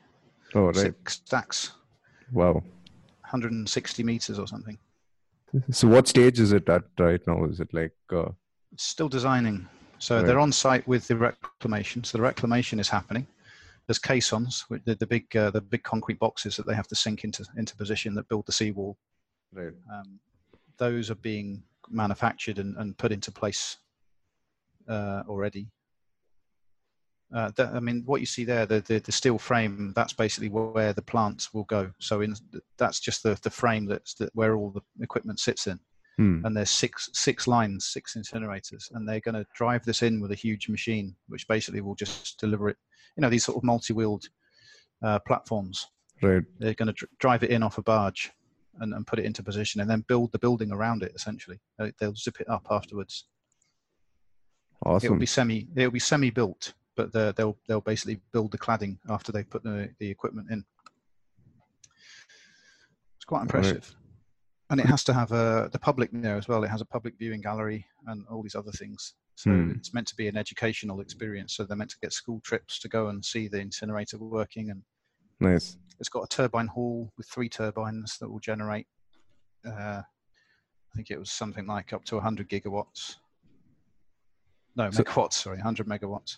Oh, right. Six stacks. Wow. 160 meters or something. So what stage is it at right now? Is it like? Uh... Still designing. So right. they're on site with the reclamation. So the reclamation is happening. There's caissons, the, the big uh, the big concrete boxes that they have to sink into into position that build the seawall. Right. Um, those are being manufactured and, and put into place uh, already. Uh, that, I mean, what you see there, the, the, the steel frame, that's basically where the plants will go. So in, that's just the, the frame that's the, where all the equipment sits in. Hmm. And there's six six lines, six incinerators, and they're going to drive this in with a huge machine, which basically will just deliver it. You know, these sort of multi-wheeled uh, platforms. Right. They're going to dr- drive it in off a barge and, and put it into position, and then build the building around it. Essentially, they'll zip it up afterwards. Awesome. It'll be semi. It'll be semi-built, but they'll they'll basically build the cladding after they put the the equipment in. It's quite impressive and it has to have a the public there as well. It has a public viewing gallery and all these other things. So mm. it's meant to be an educational experience. So they're meant to get school trips to go and see the incinerator working. And nice. It's got a turbine hall with three turbines that will generate. Uh, I think it was something like up to 100 gigawatts. No, so, megawatts. Sorry, 100 megawatts.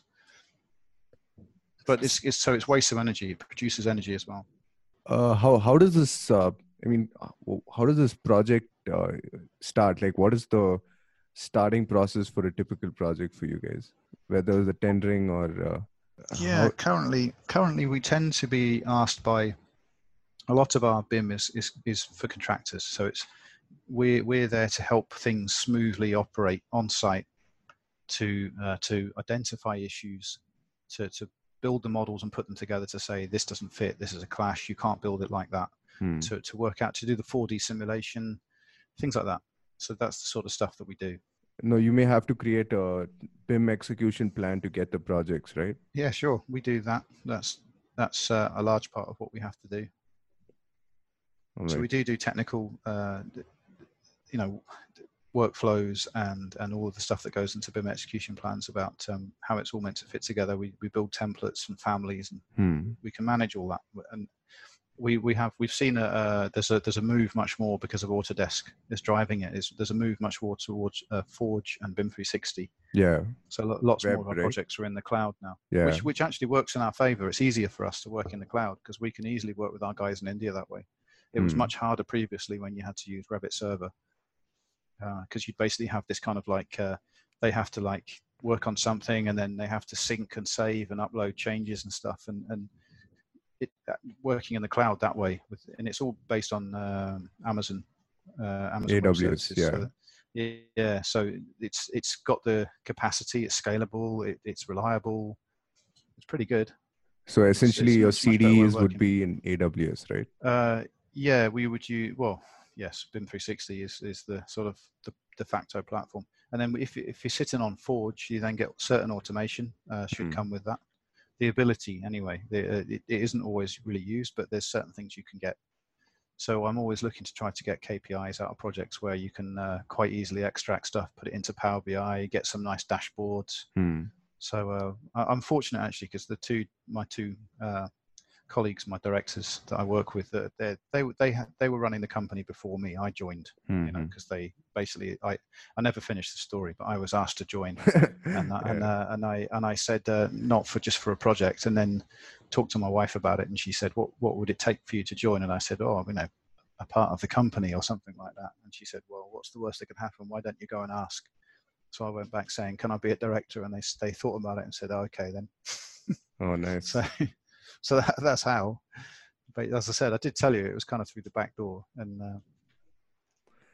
But it's, it's so it's waste of energy. It produces energy as well. Uh, how how does this uh, I mean, uh, how does this project uh, start? Like, what is the starting process for a typical project for you guys? Whether it's the tendering or uh, yeah, how- currently, currently we tend to be asked by a lot of our BIM is is, is for contractors. So it's we're we're there to help things smoothly operate on site, to uh, to identify issues, to to build the models and put them together to say this doesn't fit, this is a clash, you can't build it like that hmm. to, to work out to do the 4D simulation, things like that. So that's the sort of stuff that we do. No, you may have to create a BIM execution plan to get the projects, right? Yeah, sure. We do that. That's that's uh, a large part of what we have to do. Right. So we do do technical, uh, you know, workflows and and all of the stuff that goes into BIM execution plans about um, how it's all meant to fit together. We we build templates and families, and hmm. we can manage all that. And we we have we've seen a uh, there's a there's a move much more because of Autodesk is driving it. Is there's a move much more towards uh, Forge and BIM 360. Yeah. So lots more of our projects are in the cloud now. Yeah. Which which actually works in our favor. It's easier for us to work in the cloud because we can easily work with our guys in India that way. It mm. was hmm. much harder previously when you had to use Revit Server because uh, you'd basically have this kind of like uh, they have to like work on something and then they have to sync and save and upload changes and stuff and and it, working in the cloud that way with, and it's all based on uh, Amazon, uh, Amazon AWS, yeah. So, yeah, so it's it's got the capacity, it's scalable, it, it's reliable, it's pretty good. So essentially, it's, it's your CDs would be in AWS, right? Uh, yeah, we would use well, yes, BIM 360 is is the sort of the de facto platform, and then if if you're sitting on Forge, you then get certain automation uh, should mm. come with that the ability anyway. The, uh, it, it isn't always really used, but there's certain things you can get. So I'm always looking to try to get KPIs out of projects where you can uh, quite easily extract stuff, put it into Power BI, get some nice dashboards. Hmm. So uh, I'm fortunate actually because the two my two uh, colleagues, my directors that I work with, uh, they they they had, they were running the company before me. I joined, mm-hmm. you know, because mm-hmm. they basically I I never finished the story, but I was asked to join, (laughs) and yeah. and, uh, and I and I said uh, not for just for a project, and then talked to my wife about it, and she said, what what would it take for you to join? And I said, oh, you know, a part of the company or something like that. And she said, well, what's the worst that could happen? Why don't you go and ask? So I went back saying, can I be a director? And they they thought about it and said, oh, okay then. oh, (laughs) nice. So so that, (laughs) that's how. But as I said, I did tell you it was kind of through the back door, and uh,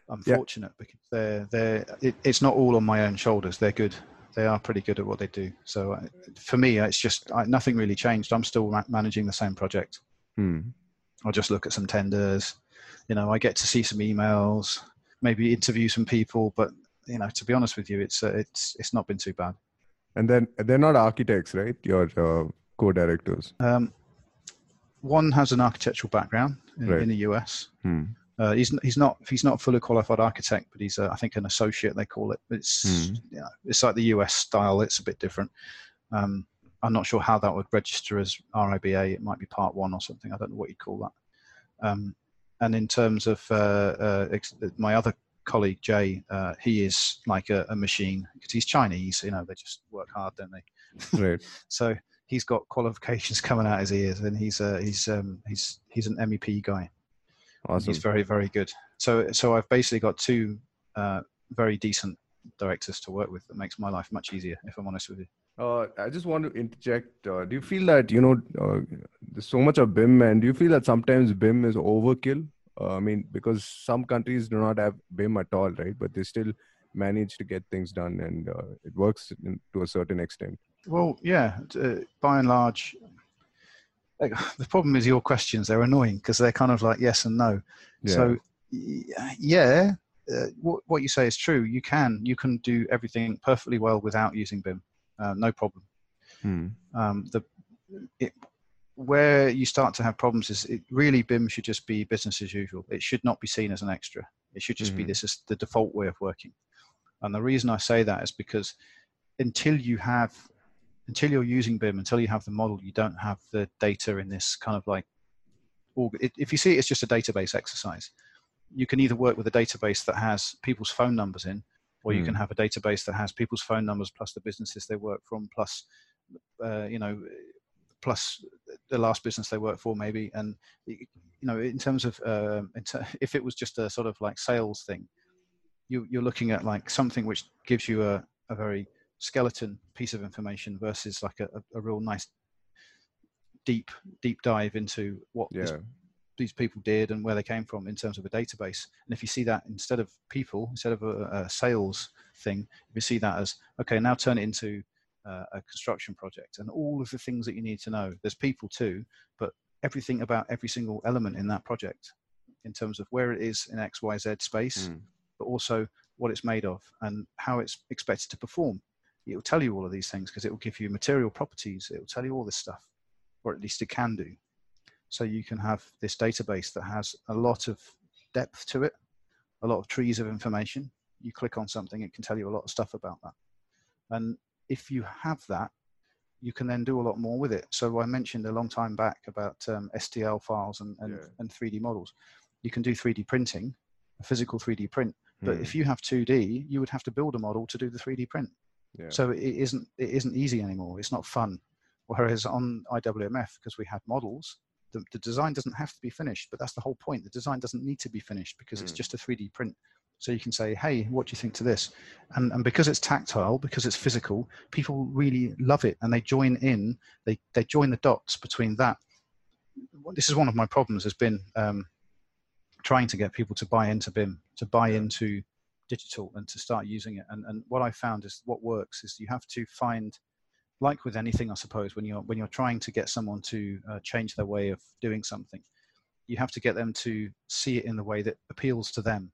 I'm yeah. fortunate because they're they're it, it's not all on my own shoulders. They're good. They are pretty good at what they do. So uh, for me, it's just I, nothing really changed. I'm still ma- managing the same project. Hmm. I'll just look at some tenders. You know, I get to see some emails, maybe interview some people, but you know, to be honest with you, it's uh, it's it's not been too bad. And then they're not architects, right? Your uh, co-directors? Um, one has an architectural background in, right. in the US. Hmm. Uh, he's he's not he's not a fully qualified architect, but he's a, I think an associate they call it. It's hmm. you know, it's like the US style. It's a bit different. Um, I'm not sure how that would register as RIBA. It might be part one or something. I don't know what you'd call that. Um, and in terms of uh, uh, ex- my other colleague Jay, uh, he is like a, a machine because he's Chinese. You know, they just work hard, don't they? Right. (laughs) so he's got qualifications (laughs) coming out his ears, and he's uh, he's um, he's he's an MEP guy. Awesome. He's very very good. So so I've basically got two uh, very decent directors to work with. That makes my life much easier, if I'm honest with you. Uh, I just want to interject. Uh, do you feel that you know uh, there's so much of BIM, and do you feel that sometimes BIM is overkill? Uh, I mean, because some countries do not have BIM at all, right? But they still manage to get things done, and uh, it works in, to a certain extent. Well, yeah, uh, by and large, like, (laughs) the problem is your questions. They're annoying because they're kind of like yes and no. Yeah. So, yeah, uh, what, what you say is true. You can you can do everything perfectly well without using BIM, uh, no problem. Hmm. Um, the it, where you start to have problems is it really BIM should just be business as usual. It should not be seen as an extra. It should just mm-hmm. be this is the default way of working. And the reason I say that is because until you have until you're using BIM, until you have the model, you don't have the data in this kind of like, if you see it as just a database exercise, you can either work with a database that has people's phone numbers in, or you mm. can hmm. have a database that has people's phone numbers plus the businesses they work from, plus, uh, you know, plus the last business they work for maybe. And, you know, in terms of, uh, (laughs) if it was just a sort of like sales thing, you, you're looking at like something which gives you a, a very skeleton piece of information versus like a, a, real nice deep deep dive into what yeah. this, these people did and where they came from in terms of a database. And if you see that instead of people, instead of a, a sales thing, if you see that as okay, now turn it into uh, a construction project and all of the things that you need to know. There's people too, but everything about every single element in that project, in terms of where it is in X Y Z space, mm. but also what it's made of and how it's expected to perform it will tell you all of these things because it will give you material properties. It will tell you all this stuff, or at least it can do. So you can have this database that has a lot of depth to it, a lot of trees of information. You click on something, it can tell you a lot of stuff about that. And if you have that, you can then do a lot more with it. So I mentioned a long time back about um, STL files and, and, Yeah. and 3D models. You can do 3D printing, a physical 3D print. But Hmm. if you have 2D, you would have to build a model to do the 3D print. Yeah. So it isn't it isn't easy anymore. It's not fun. Whereas on IWMF, because we had models, the, the design doesn't have to be finished. But that's the whole point. The design doesn't need to be finished because it's Mm. just a 3D print. So you can say, hey, what do you think to this? And and because it's tactile, because it's physical, people really love it and they join in. They they join the dots between that. This is one of my problems. Has been um, trying to get people to buy into BIM, to buy into digital and to start using it. And, and what I found is what works is you have to find, like with anything, I suppose, when you're when you're trying to get someone to uh, change their way of doing something, you have to get them to see it in the way that appeals to them.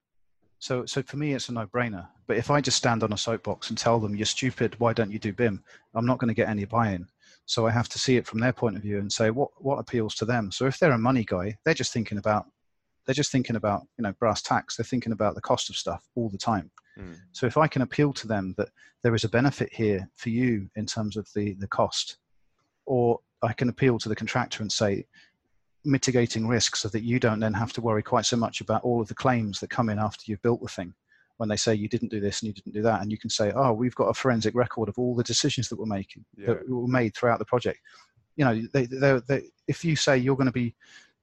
So, so for me, it's a no-brainer. But if I just stand on a soapbox and tell them you're stupid, why don't you do BIM? I'm not going to get any buy-in. So I have to see it from their point of view and say what what appeals to them. So if they're a money guy, they're just thinking about they're just thinking about you know brass tacks. They're thinking about the cost of stuff all the time. Hmm. So if I can appeal to them that there is a benefit here for you in terms of the the cost, or I can appeal to the contractor and say mitigating risk so that you don't then have to worry quite so much about all of the claims that come in after you've built the thing when they say you didn't do this and you didn't do that and you can say oh we've got a forensic record of all the decisions that we're making Yeah. that were made throughout the project you know they, they, they, if you say you're going to be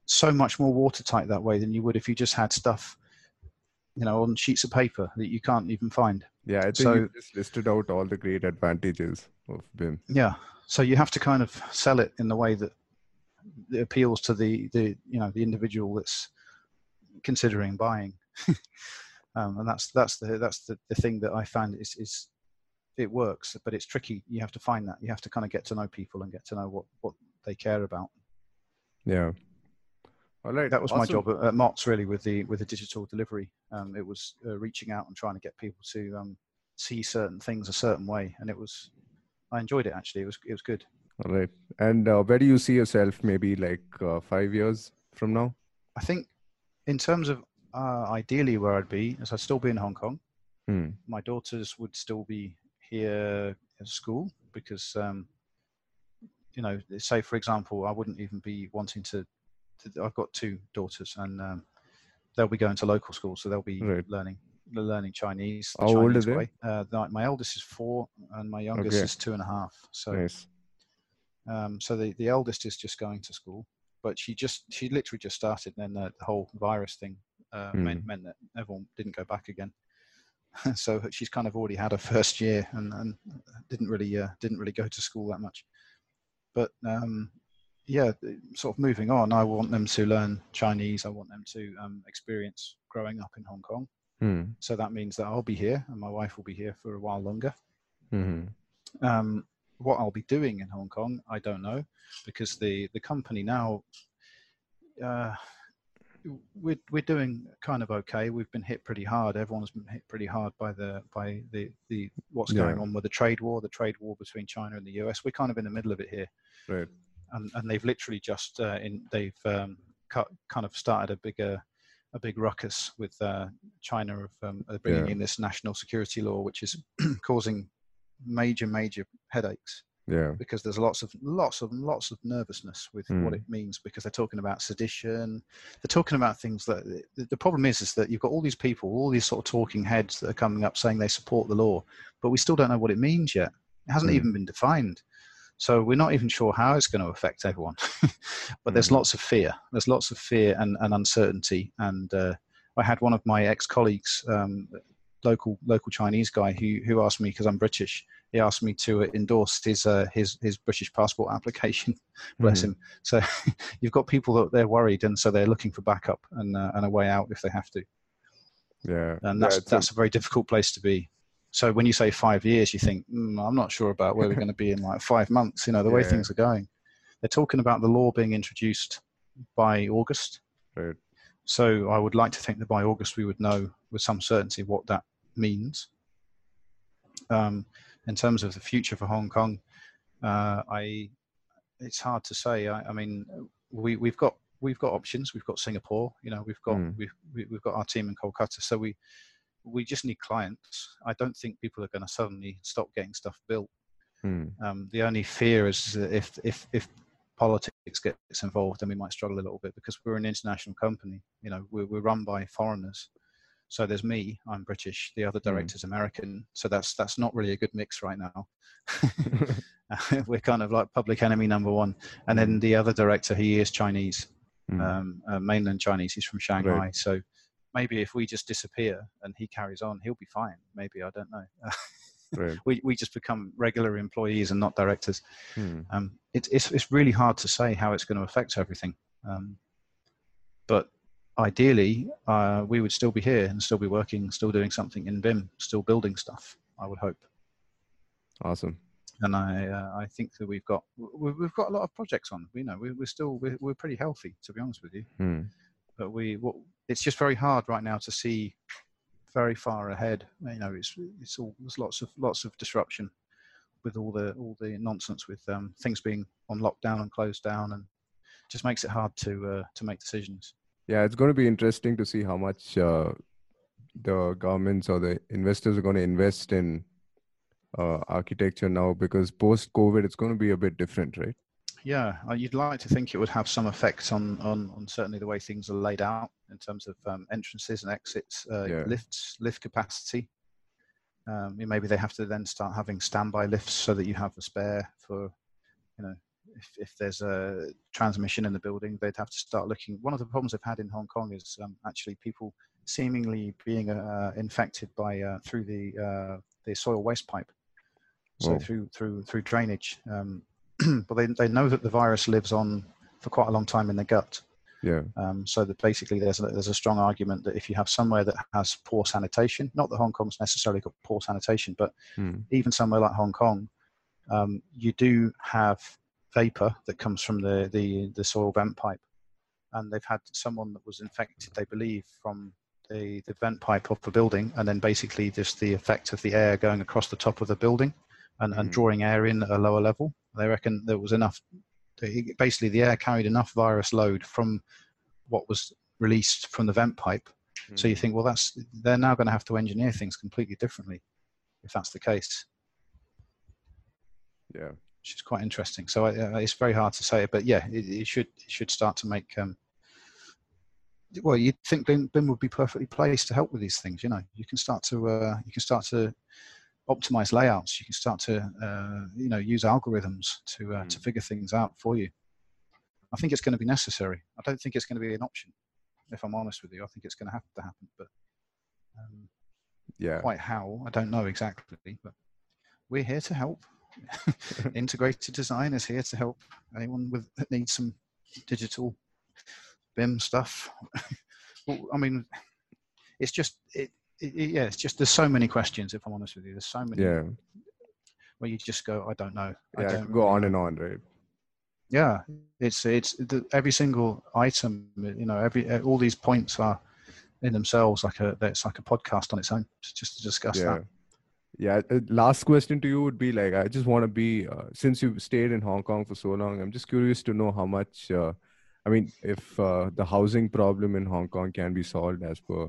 so much more watertight that way than you would if you just had stuff you know on sheets of paper that you can't even find. Yeah, I think So- you just listed out all the great advantages of BIM. yeah so you have to kind of sell it in the way that, that appeals to the the you know the individual that's considering buying. (laughs) Um, and that's that's the that's the, the thing that i find is is it works but it's tricky. You have to find that. You have to kind of get to know people and get to know what what they care about. Yeah. Right. that was my job at, at Mott's really with the with the digital delivery. Um, it was uh, reaching out and trying to get people to um, see certain things a certain way, and it was I enjoyed it actually. It was it was good. All right. And uh, where do you see yourself maybe like uh, five years from now? I think in terms of uh, ideally where I'd be is I'd still be in Hong Kong. Hmm. My daughters would still be here at school because um, you know say for example I wouldn't even be wanting to. I've got two daughters and um, they'll be going to local school, so they'll be Right. learning learning Chinese. the How old are Chinese they? way. Uh, my eldest is four, and my youngest Okay. is two and a half. So, Nice. um, so the, the eldest is just going to school, but she just she literally just started, and then the, the whole virus thing uh, meant, Hmm. meant that everyone didn't go back again. (laughs) so she's kind of already had her first year, and, and didn't really uh, didn't really go to school that much. But um, yeah, sort of moving on, I want them to learn Chinese. I want them to um, experience growing up in Hong Kong. Hmm. So that means that I'll be here and my wife will be here for a while longer. Hmm. Um, what I'll be doing in Hong Kong, I don't know, because the the company now, uh, we're we're doing kind of okay. We've been hit pretty hard. Everyone's been hit pretty hard by the by the the what's going Yeah. on with the trade war, the trade war between China and the US. We're kind of in the middle of it here Right. And, and they've literally just uh, in they've um, cut, kind of started a bigger a big ruckus with uh, China of um, bringing Yeah. in this national security law, which is (clears throat) causing major major headaches Yeah. because there's lots of lots of lots of nervousness with what Mm. it means because they're talking about sedition they're talking about things that the, the problem is is that you've got all these people all these sort of talking heads that are coming up saying they support the law but we still don't know what it means yet it hasn't Mm. even been defined so we're not even sure how it's going to affect everyone (laughs) but there's Mm. lots of fear there's lots of fear and, and uncertainty and uh, i had one of my ex-colleagues um, local local chinese guy who who asked me because i'm british he asked me to endorse his uh, his his British passport (laughs) application. Bless Mhm. him. So (laughs) you've got people that they're worried, and so they're looking for backup and uh, and a way out if they have to. Yeah. And that's a- that's a very difficult place to be. So when you say five years, you think mm, I'm not sure about where we're (laughs) going to be in like five months. You know the way things are going. They're talking about the law being introduced by August. Right. So I would like to think that by August we would know with some certainty what that means. Um, in terms of the future for Hong Kong, uh, I it's hard to say. I, I mean, we we've got we've got options. We've got Singapore. You know, we've got Mm. we've we- we've got our team in Kolkata. So we we just need clients. I don't think people are going to suddenly stop getting stuff built. Hmm. Um, the only fear is that if if if politics gets involved, then we might struggle a little bit because we're an international company. You know, we're, we're run by foreigners. So there's me, I'm British. The other director's mm. American. So that's that's not really a good mix right now. (laughs) (laughs) we're kind of like public enemy number one. And then hmm. the other director, he is Chinese, mm. um, uh, mainland Chinese. He's from Shanghai. Right. So maybe if we just disappear and he carries on, he'll be fine. Maybe I don't know. (laughs) we we just become regular employees and not directors. Hmm. Um, it, it's it's really hard to say how it's going to affect everything. Um, but ideally, uh, we would still be here and still be working, still doing something in BIM, still building stuff. I would hope. Awesome. And I uh, I think that we've got we've got a lot of projects on. We know we're, we're still we're, we're pretty healthy to be honest with you. Hmm. But we it's just very hard right now to see very far ahead. You know, it's it's all there's lots of lots of disruption with all the all the nonsense with um, things being on lockdown and closed down, and just makes it hard to uh, to make decisions. Yeah, it's going to be interesting to see how much uh, the governments or the investors are going to invest in uh, architecture now because post COVID, it's going to be a bit different, right? Yeah, uh, you'd like to think it would have some effects on, on, on certainly the way things are laid out in terms of um, entrances and exits, uh, yeah. lifts, lift capacity. Um, maybe they have to then start having standby lifts so that you have a spare for, you know, if, if there's a transmission in the building, they'd have to start looking. One of the problems they've had in Hong Kong is um, actually people seemingly being uh, infected by uh, through the uh, the soil waste pipe, so Whoa. through through through drainage. Um, (clears throat) but they, they know that the virus lives on for quite a long time in the gut. Yeah. Um, so that basically there's a, there's a strong argument that if you have somewhere that has poor sanitation, not that Hong Kong's necessarily got poor sanitation, but hmm. even somewhere like Hong Kong, um, you do have vapor that comes from the, the, the soil vent pipe. And they've had someone that was infected, they believe, from the, the vent pipe of the building, and then basically just the effect of the air going across the top of the building and, mm. and drawing air in at a lower level. They reckon there was enough. Basically, the air carried enough virus load from what was released from the vent pipe. Mm. So you hmm. think, well, that's they're now going to have to engineer things completely differently, if that's the case. Yeah, which is quite interesting. So uh, it's very hard to say, but yeah, it, it should it should start to make. Um, well, you'd think BIM, BIM would be perfectly placed to help with these things. You know, you can start to uh, you can start to optimize layouts. You can start to uh, you know use algorithms to uh, mm. to figure things out for you. I think it's going to be necessary. I don't think it's going to be an option. If I'm honest with you, I think it's going to have to happen. But um, yeah, quite how I don't know exactly. But we're here to help. (laughs) Integrated design is here to help anyone with that needs some digital BIM stuff. (laughs) well, I mean, it's just it, it, yeah, it's just there's so many questions. If I'm honest with you, there's so many. Yeah. Where you just go, I don't know. I yeah, don't go on and on, right? Yeah, it's it's the, every single item. You know, every all these points are in themselves like a it's like a podcast on its own just to discuss yeah. that. Yeah. Uh, last question to you would be like, I just want to be uh, since you've stayed in Hong Kong for so long. I'm just curious to know how much. Uh, I mean, if uh, the housing problem in Hong Kong can be solved as per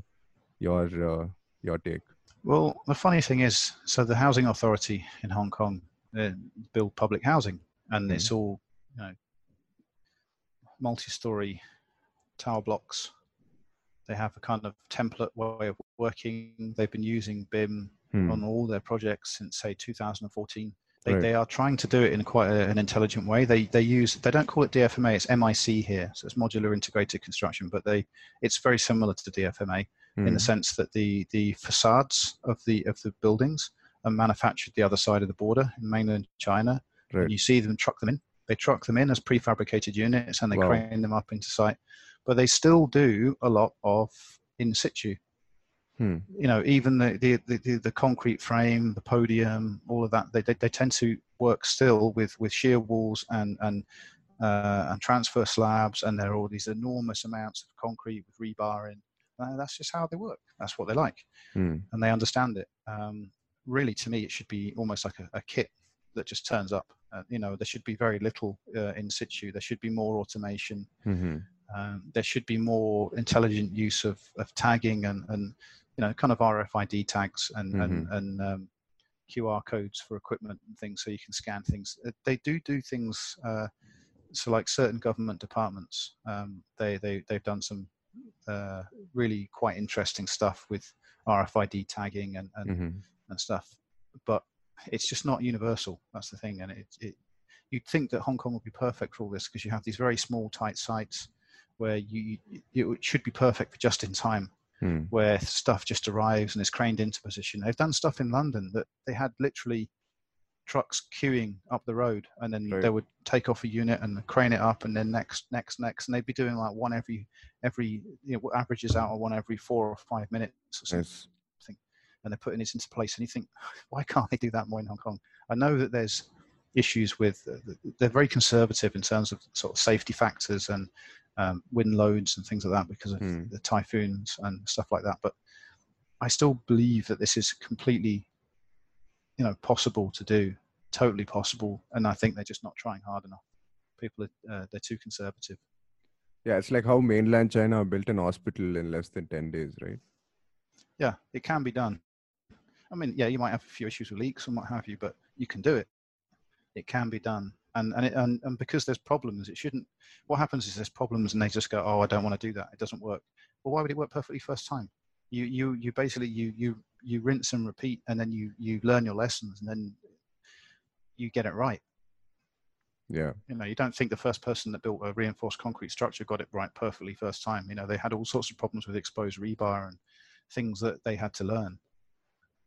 your uh, your take? Well, the funny thing is, so the housing authority in Hong Kong uh, build public housing, and mm. it's all you know, multi-story tower blocks. They have a kind of template way of working. They've been using BIM mm. on all their projects since say 2014. They, right. they are trying to do it in quite a, an intelligent way. They they use they don't call it DFMA. It's MIC here, so it's modular integrated construction. But they it's very similar to DFMA mm. in the hmm. sense that the the facades of the of the buildings are manufactured the other side of the border in mainland China. Right. And you see them truck them in. They truck them in as prefabricated units and they wow. crane them up into site. But they still do a lot of in situ. Hmm. You know, even the, the, the, the, concrete frame, the podium, all of that, they, they, they tend to work still with, with shear walls and, and, uh, and transfer slabs. And there are all these enormous amounts of concrete with rebar in uh, that's just how they work. That's what they like, mm. and they understand it. Um, really, to me, it should be almost like a, a kit that just turns up. Uh, you know, there should be very little uh, in situ. There should be more automation. Mm-hmm. Um, there should be more intelligent use of, of tagging and, and you know kind of RFID tags and mm-hmm. and, and um, QR codes for equipment and things, so you can scan things. Uh, they do do things. Uh, so, like certain government departments, um, they they they've done some uh, really quite interesting stuff with RFID tagging and and, mm-hmm. and stuff. But it's just not universal. That's the thing, and it, it you'd think that Hong Kong would be perfect for all this because you have these very small, tight sites where you it should be perfect for just in time, hmm. where stuff just arrives and is craned into position. They've done stuff in London that they had literally trucks queuing up the road, and then right. they would take off a unit and crane it up, and then next, next, next, and they'd be doing like one every every you know averages out on one every four or five minutes or something. Yes. And they're putting this into place, and you think, (laughs) why can't they do that more in Hong Kong? I know that there's issues with they're very conservative in terms of sort of safety factors and um, wind loads and things like that because of mm. the typhoons and stuff like that. But I still believe that this is completely, you know, possible to do, totally possible. And I think they're just not trying hard enough. People are uh, they're too conservative. Yeah, it's like how mainland China built an hospital in less than ten days, right? Yeah, it can be done. I mean, yeah, you might have a few issues with leaks and what have you, but you can do it it can be done and and, it, and and because there's problems it shouldn't what happens is there's problems and they just go oh i don't want to do that. It doesn't work. Well why would it work perfectly first time? You you you basically you you you rinse and repeat and then you you learn your lessons and then you get it right. Yeah. You know you don't think the first person that built a reinforced concrete structure got it right perfectly first time. You know they had all sorts of problems with exposed rebar and things that they had to learn.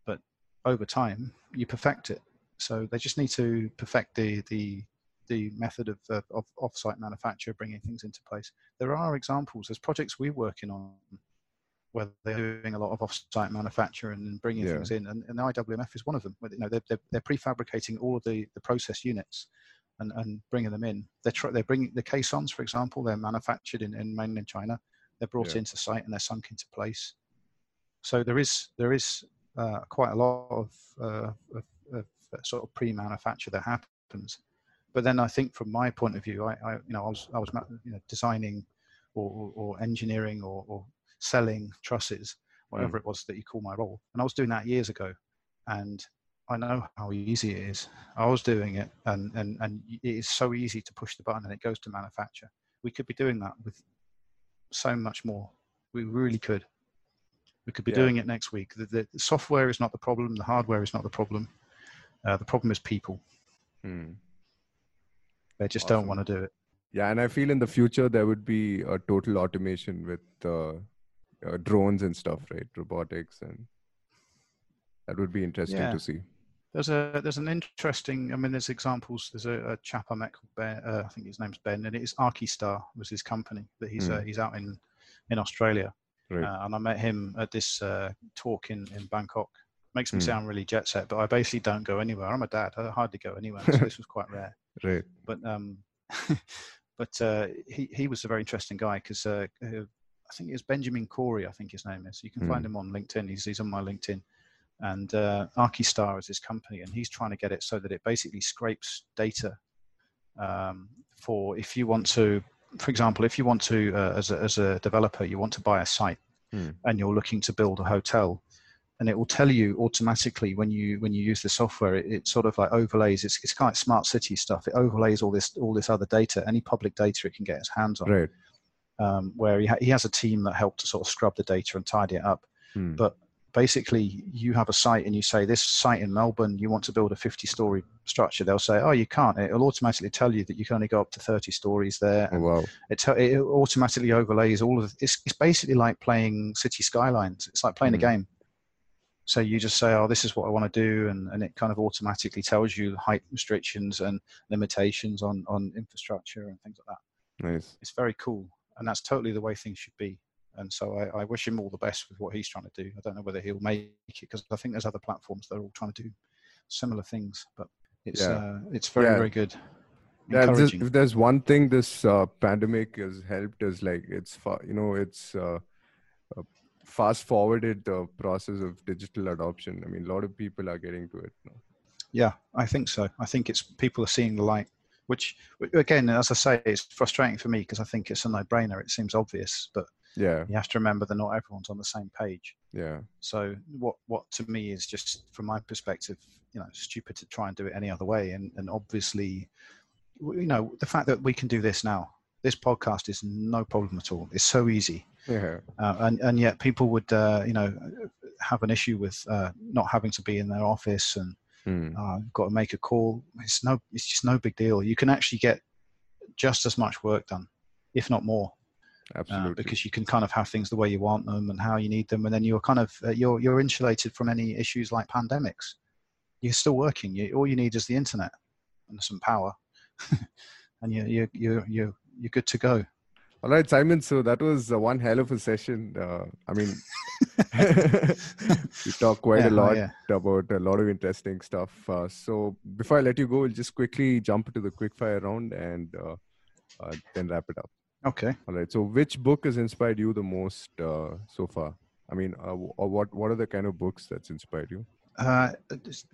But over time you perfect it. So they just need to perfect the the the method of, uh, of off-site manufacture, bringing things into place. There are examples. There's projects we're working on where they're doing a lot of off-site manufacture and bringing yeah. things in, and, and the IWMF is one of them. You know, they're, they're, they're prefabricating all of the, the process units and, and bringing them in. They're tr- they're bringing the caissons, for example, they're manufactured in, in mainland China. They're brought yeah. into site and they're sunk into place. So there is there is uh, quite a lot of, uh, of, of sort of pre-manufacture that happens. But then I think from my point of view, I, I you know I was I was you know, designing or, or, engineering or, or, selling trusses, whatever mm. it was that you call my role, and I was doing that years ago, and I know how easy it is. I was doing it, and and and it is so easy to push the button and it goes to manufacture. We could be doing that with so much more. We really could. We could be yeah. doing it next week. The, the, software is not the problem. The hardware is not the problem. Uh, the problem is people. Hmm. They just awesome. don't want to do it. Yeah, and I feel in the future there would be a total automation with uh, uh, drones and stuff, right? Robotics, and that would be interesting yeah. to see. There's a there's an interesting. I mean, there's examples. There's a, a chap I met called Ben. Uh, I think his name's Ben, and it's Archistar was his company that he's mm. he's out in in Australia, right. Uh, and I met him at this uh, talk in in Bangkok makes me mm. sound really jet set, but I basically don't go anywhere. I'm a dad. I hardly go anywhere. So (laughs) this was quite rare. Right. But um, (laughs) but uh, he he was a very interesting guy because uh, uh, I think it's Benjamin Coorey. I think his name is. You can mm. find hmm. him on LinkedIn. He's he's on my LinkedIn. And uh, Archistar is his company, and he's trying to get it so that it basically scrapes data um, for if you want to, for example, if you want to, uh, as, a, as a developer, you want to buy a site mm. and you're looking to build a hotel, and it will tell you automatically when you when you use the software. It, it, sort of like overlays it's, it's kind of smart city stuff. It overlays all this all this other data any public data it can get its hands on. Right. Um, where he, ha- he has a team that help to sort of scrub the data and tidy it up. Hmm. but basically you have a site and you say this site in melbourne you want to build a 50 story structure. They'll say oh you can't. It'll automatically tell you that you can only go up to 30 stories there. Oh, wow. it, t- it automatically overlays all of it's, it's basically like playing city skylines. It's like playing hmm. a game so you just say, oh, this is what I want to do, and, and it kind of automatically tells you height restrictions and limitations on, on infrastructure and things like that. Nice. It's very cool, and that's totally the way things should be. And so I, I wish him all the best with what he's trying to do. I don't know whether he'll make it because I think there's other platforms that are all trying to do similar things, but it's yeah. uh, it's very yeah. very good. Yeah, if there's one thing this uh, pandemic has helped is like it's you know it's uh, fast forwarded the process of digital adoption. I mean, a lot of people are getting to it now. Yeah, I think so. I think it's people are seeing the light, which again, as I say, it's frustrating for me because I think it's a no-brainer. It seems obvious, but Yeah. You have to remember that not everyone's on the same page. Yeah. So what what to me is just from my perspective, you know, stupid to try and do it any other way. And and obviously, you know, the fact that we can do this now, this podcast is no problem at all. It's so easy. Yeah. Uh, and and yet people would uh, you know have an issue with uh, not having to be in their office and Mm. uh, got to make a call. It's no, it's just no big deal. You can actually get just as much work done, if not more, uh, Absolutely. because you can kind of have things the way you want them and how you need them, and then you're kind of uh, you're you're insulated from any issues like pandemics. You're still working. You, all you need is the internet and some power, (laughs) and you you you you you're good to go. All right, Simon. So that was uh, one hell of a session. Uh, I mean, (laughs) we talked quite Yeah, a oh, lot yeah. about a lot of interesting stuff. Uh, so before I let you go, we'll just quickly jump to the quickfire round and uh, uh, then wrap it up. Okay. All right. So which book has inspired you the most uh, so far? I mean, uh, or what what are the kind of books that's inspired you? Uh,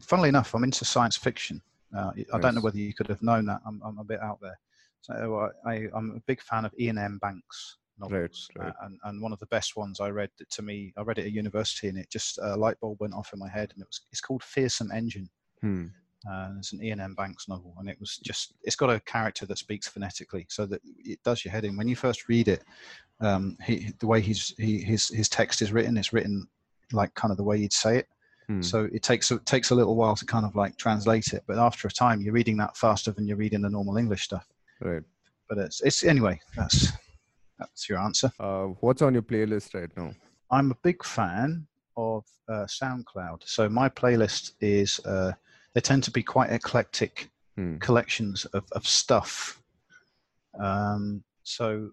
funnily enough, I'm into science fiction. Uh, I don't know whether you could have known that. I'm, I'm a bit out there. So uh, I, I'm a big fan of Iain M. Banks novels, right. Uh, and, and one of the best ones I read to me, I read it at university, and it just a light bulb went off in my head, and it was it's called Feersum Endjinn. Hmm. Uh, it's an Iain M. Banks novel, and it was just it's got a character that speaks phonetically, so that it does your head in. When you first read it, um, he, the way he's he, his his text is written, it's written like kind of the way you'd say it. Hmm. So it takes it takes a little while to kind of like translate it, but after a time, you're reading that faster than you're reading the normal English stuff. Right. But it's it's anyway. That's that's your answer. Uh, what's on your playlist right now? I'm a big fan of uh, SoundCloud. So my playlist is uh, they tend to be quite eclectic Hmm. collections of, of stuff. Um, so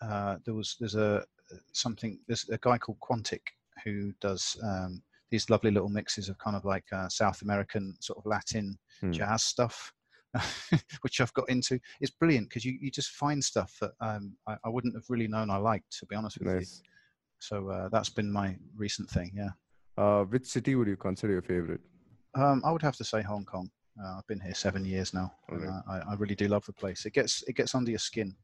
uh, there was there's a something there's a guy called Quantic who does um, these lovely little mixes of kind of like uh, South American sort of Latin Hmm. jazz stuff. (laughs) which I've got into. It's brilliant because you, you just find stuff that um, I, I wouldn't have really known I liked, to be honest with you. So uh, that's been my recent thing. Yeah, Uh, which city would you consider your favorite? um, I would have to say Hong Kong. Uh, I've been here seven years now. and, I, I really do love the place. It gets it gets under your skin.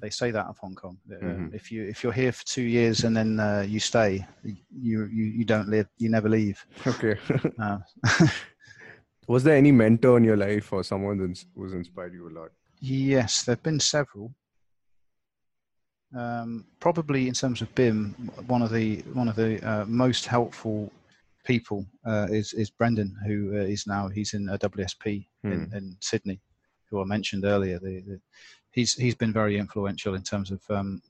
They say that of Hong Kong. um, Mhm. If you if you're here for two years and then uh, you stay, you, you you don't live. You never leave. (laughs) Okay. Uh, (laughs) Was there any mentor in your life or someone who's inspired you a lot? Yes, there have been several. Um, probably in terms of BIM, one of the one of the uh, most helpful people uh, is is Brendan, who uh, is now he's in uh, WSP in, Hmm. in Sydney, who I mentioned earlier. The, the, he's he's been very influential in terms of um,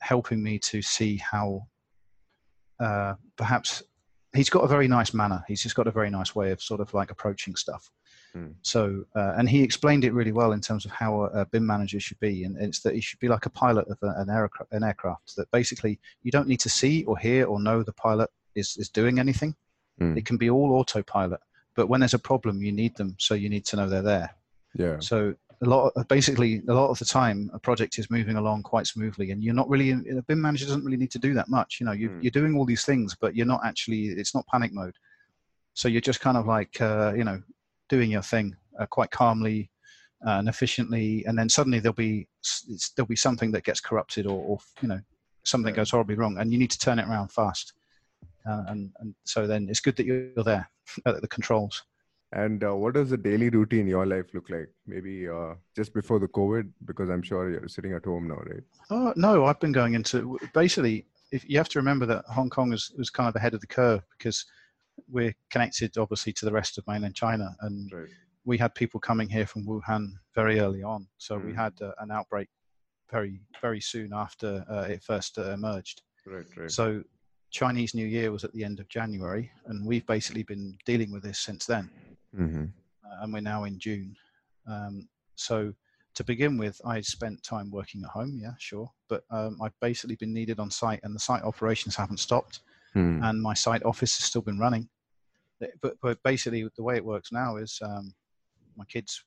helping me to see how uh, perhaps he's got a very nice manner. He's just got a very nice way of sort of like approaching stuff. Hmm. So, uh, and he explained it really well in terms of how a, a BIM manager should be, and it's that he should be like a pilot of a, an, aircraft, an aircraft. That basically you don't need to see or hear or know the pilot is is doing anything. Hmm. It can be all autopilot, but when there's a problem, you need them, so you need to know they're there. Yeah. So a lot, of, basically, a lot of the time, a project is moving along quite smoothly, and you're not really. A BIM manager doesn't really need to do that much. You know, you, Hmm. you're doing all these things, but you're not actually. It's not panic mode. So you're just kind of like, uh, you know, doing your thing uh, quite calmly uh, and efficiently, and then suddenly there'll be it's, there'll be something that gets corrupted, or, or you know, something Yeah. goes horribly wrong, and you need to turn it around fast. Uh, and and so then it's good that you're there (laughs) at the controls. And uh, what does the daily routine in your life look like? Maybe uh, just before the COVID, because I'm sure you're sitting at home now, right? Oh no, I've been going into basically. If you have to remember that Hong Kong is was kind of ahead of the curve because we're connected obviously to the rest of mainland China, and Right. we had people coming here from Wuhan very early on. So we Mm. had uh, an outbreak very very soon after uh, it first uh, emerged. Right. Right. So Chinese New Year was at the end of January, and we've basically been dealing with this since then mm-hmm. uh, and we're now in June. Um, so to begin with, I spent time working at home, yeah, sure, but um, I've basically been needed on site, and the site operations haven't stopped, Hmm. and my site office has still been running. But, but basically, the way it works now is um, my kids,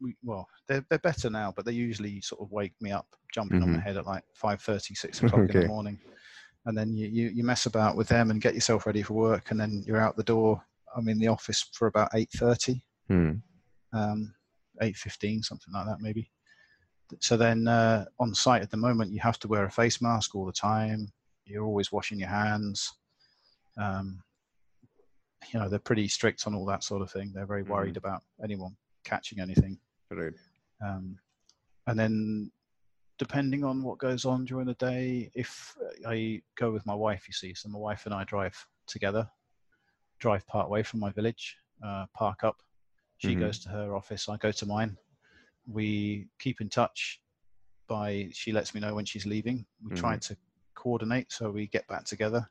we, well, they're, they're better now, but they usually sort of wake me up, jumping on my Mhm. head at like 5.30, 6 (laughs) o'clock in the morning. And then you, you, you mess about with them and get yourself ready for work, and then you're out the door. I'm in the office for about 8.30 Hmm. um, eight fifteen, something like that, maybe. so then uh, on site at the moment, you have to wear a face mask all the time. You're always washing your hands. Um, you know, they're pretty strict on all that sort of thing. They're very worried mm-hmm. about anyone catching anything. Right. Um, and then depending on what goes on during the day, if I go with my wife, you see, so my wife and I drive together, drive part way from my village, uh, park up. She mm-hmm. goes to her office, I go to mine. We keep in touch by she lets me know when she's leaving. We mm-hmm. try to coordinate so we get back together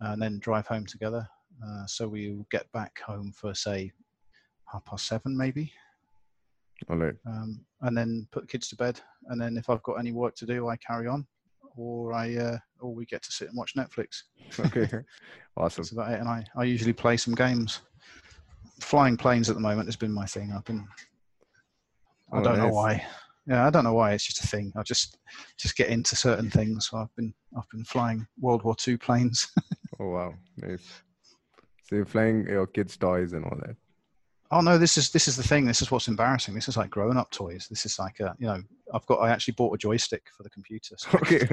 and then drive home together. Uh, so we get back home for say half past seven maybe. Right. Um, and then put the kids to bed. And then if I've got any work to do, I carry on, or I uh, or we get to sit and watch Netflix. Okay, (laughs) awesome. That's about it. And I, I usually play some games. Flying planes at the moment has been my thing. I've been. I oh, don't nice. know why. Yeah, I don't know why. It's just a thing. I just just get into certain things. So I've been I've been flying World War II planes. (laughs) oh wow, nice. So you're flying your kids' toys and all that oh no this is this is the thing. This is what's embarrassing. This is like grown up toys. This is like a you know i've got i actually bought a joystick for the computer so okay.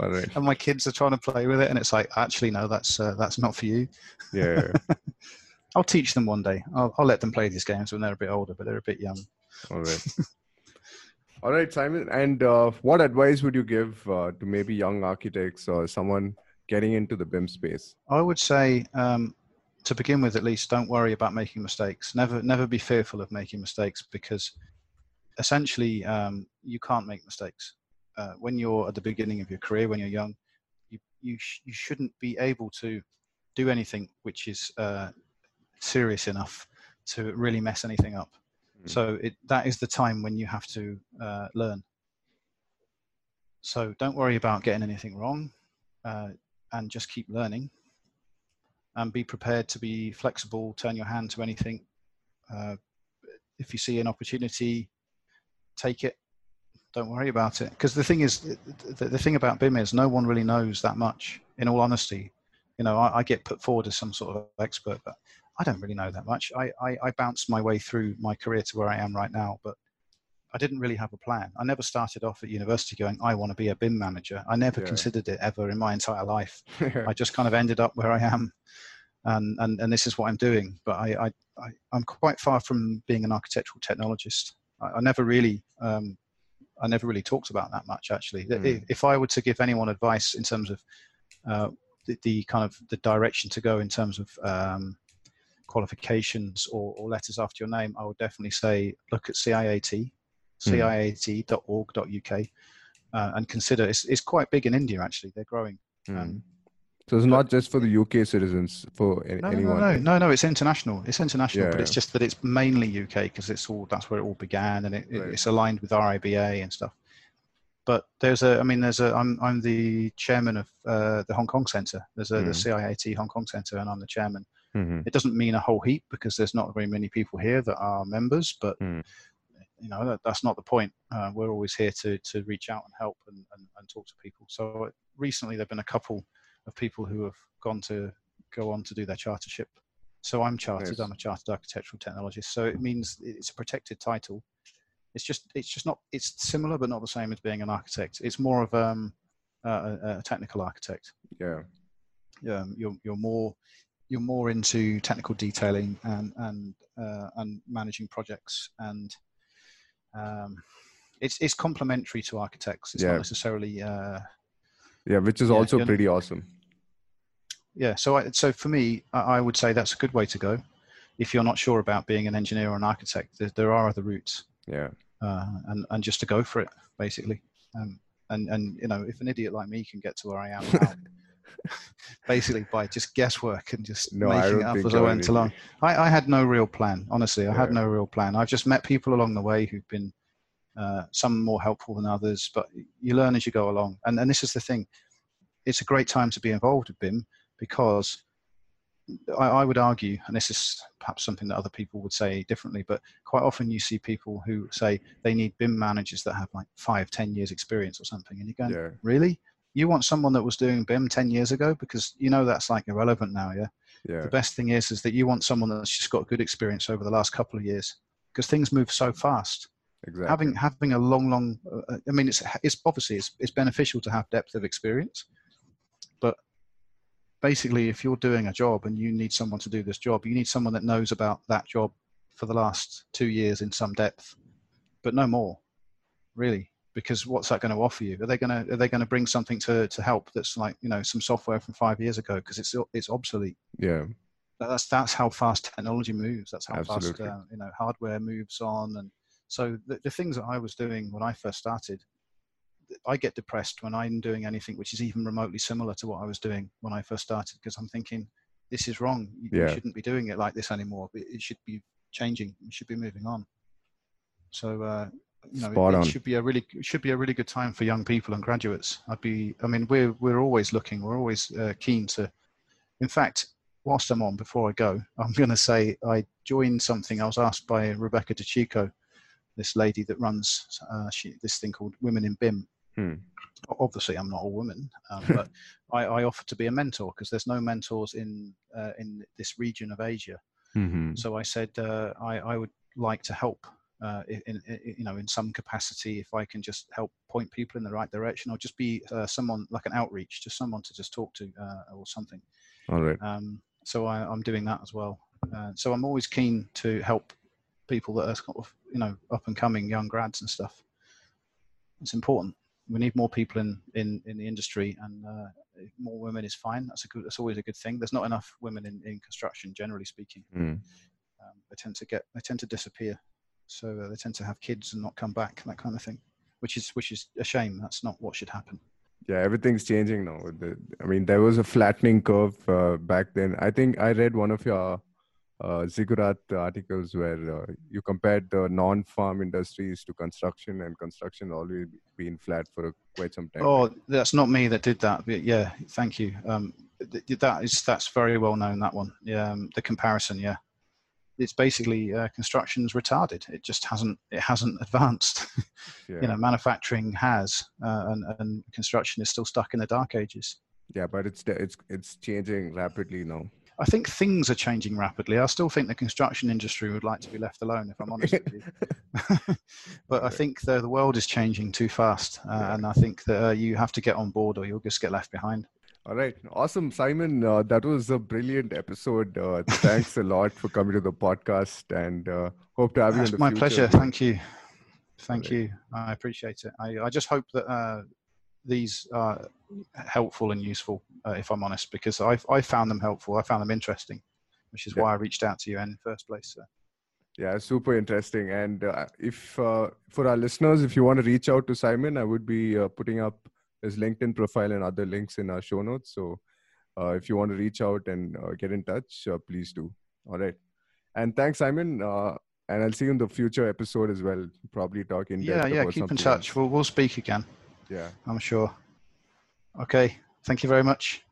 (laughs) (laughs) and my kids are trying to play with it and it's like actually no that's uh, that's not for you. Yeah. (laughs) I'll teach them one day. I'll, I'll let them play these games when they're a bit older but they're a bit young. All right. All right simon. And uh, what advice would you give uh, to maybe young architects or someone getting into the bim space? I would say um, to begin with, at least, don't worry about making mistakes. Never, never be fearful of making mistakes because essentially um, you can't make mistakes. Uh, when you're at the beginning of your career, when you're young, you you, sh- you shouldn't be able to do anything which is uh, serious enough to really mess anything up. Mm. So it, that is the time when you have to uh, learn. So don't worry about getting anything wrong, uh, and just keep learning and be prepared to be flexible, turn your hand to anything. Uh, if you see an opportunity, take it. Don't worry about it. Because the thing is, the, the, thing about BIM is no one really knows that much, in all honesty. You know, I, I, get put forward as some sort of expert, but I don't really know that much. I, I, I bounced my way through my career to where I am right now, but I didn't really have a plan. I never started off at university going, I want to be a BIM manager. I never yeah. considered it ever in my entire life. (laughs) I just kind of ended up where I am. And, and, and this is what I'm doing. But I, I, I, am quite far from being an architectural technologist. I, I never really, um, I never really talked about that much actually. Mm. If I were to give anyone advice in terms of uh, the, the, kind of the direction to go in terms of um, qualifications or, or, letters after your name, I would definitely say look at CIAT ciat.org.uk, uh, and consider it's, it's quite big in India actually. They're growing. Mm. Um, so it's not just for the UK citizens, for no, anyone. No, no, no, no, It's international. It's international, yeah, but it's just that it's mainly UK because it's all that's where it all began, and it, right. it's aligned with RIBA and stuff. But there's a, I mean, there's a. I'm I'm the chairman of uh, the Hong Kong Centre. There's a mm. the CIAT Hong Kong Centre, and I'm the chairman. Mm-hmm. It doesn't mean a whole heap because there's not very many people here that are members, but mm you know that, that's not the point. Uh, we're always here to to reach out and help and, and, and talk to people. So recently there've been a couple of people who have gone to go on to do their chartership. So I'm chartered. Yes. I'm a chartered architectural technologist. So it means it's a protected title. It's just it's just not it's similar but not the same as being an architect. It's more of um, a, a technical architect. Yeah. Um, you're you're more you're more into technical detailing and and uh, and managing projects and um, it's it's complementary to architects. It's yeah. not necessarily. Uh, yeah, which is yeah, also pretty awesome. Yeah, so I, so for me, I would say that's a good way to go. If you're not sure about being an engineer or an architect, there, there are other routes. Yeah. Uh, and and just to go for it, basically. Um, and and you know, if an idiot like me can get to where I am now, (laughs) basically by just guesswork and just no, making it up as I went along. I, I, had no real plan, honestly. I yeah. had no real plan. I've just met people along the way who've been uh, some more helpful than others, but you learn as you go along. And, and this is the thing it's a great time to be involved with BIM because I, I, would argue, and this is perhaps something that other people would say differently, but quite often you see people who say they need BIM managers that have like five, ten years experience or something, and you're going, yeah. really? You want someone that was doing BIM 10 years ago because you know that's like irrelevant now, yeah? yeah. The best thing is is that you want someone that's just got good experience over the last couple of years because things move so fast. exactly. having having a long, long. Uh, I mean, it's it's obviously it's it's beneficial to have depth of experience, but basically, if you're doing a job and you need someone to do this job, you need someone that knows about that job for the last two years in some depth, but no more, really. Because what's that going to offer you? Are they going to are they going to bring something to to help that's like you know some software from five years ago because it's it's obsolete. Yeah, that's that's how fast technology moves. That's how Absolutely. fast uh, you know hardware moves on, and so the, the things that I was doing when I first started, I get depressed when I'm doing anything which is even remotely similar to what I was doing when I first started because I'm thinking this is wrong. You, yeah. you shouldn't be doing it like this anymore. It, it, should be changing. You should be moving on. So uh, you know, it, it, should be a really should be a really good time for young people and graduates. I'd be. I mean, we're we're always looking. We're always uh, keen to. In fact, whilst I'm on, before I go, (laughs) I'm going to say I joined something. I was asked by Rebecca De Cicco, this lady that runs uh, she, this thing called Women in BIM. Hmm. Obviously, I'm not a woman, um, (laughs) but I, I offered to be a mentor because there's no mentors in uh, in this region of Asia. Mm-hmm. So I said uh, I, I would like to help uh, in, in, you know in some capacity if I can just help point people in the right direction or just be uh, someone like an outreach to someone to just talk to uh, or something all right um, so I, am doing that as well. Uh, so I'm always keen to help people that are kind of you know up and coming young grads and stuff. It's important. We need more people in in, in the industry, and uh, more women is fine. That's a good. That's always a good thing. There's not enough women in, in construction, generally speaking. Mm. Um, they tend to get they tend to disappear, so uh, they tend to have kids and not come back, that kind of thing, which is which is a shame. That's not what should happen. Yeah everything's changing now. The, i mean there was a flattening curve uh, back then. I think i read one of your uh, Zigurat articles where uh, you compared the non-farm industries to construction and construction always been flat for a, quite some time. Oh that's not me that did that. But yeah thank you. Um, th- that is that's very well known that one. Yeah um, the comparison yeah it's basically uh, construction's retarded. It just hasn't it hasn't (laughs) advanced. yeah. You know, manufacturing has, uh, and and construction is still stuck in the dark ages. Yeah, but it's it's it's changing rapidly now. I think things are changing rapidly. I still think the construction industry would like to be left alone, if I'm honest with you. (laughs) but I (laughs) think the, the world is changing too fast, uh, and I think that uh, you have to get on board, or you'll just get left behind. All right. Awesome, Simon. Uh, that was a brilliant episode. Uh, thanks a lot for coming to the podcast and uh, hope to have That's you in the my future. pleasure. Thank you. Thank right. you. I appreciate it. I, I just hope that uh, these are helpful and useful, uh, if I'm honest, because I've, I found them helpful. I found them interesting, which is yeah. why I reached out to you in the first place. So. Yeah, super interesting. And uh, if for our listeners, if you want to reach out to Simon, I would be putting up his LinkedIn profile and other links in our show notes. So uh, if you want to reach out and uh, get in touch, uh, please do. All right. And thanks, Simon. Uh, and I'll see you in the future episode as well. Probably talking. Yeah, yeah. Keep in touch. We'll we'll speak again. Yeah, I'm sure. Okay. Thank you very much.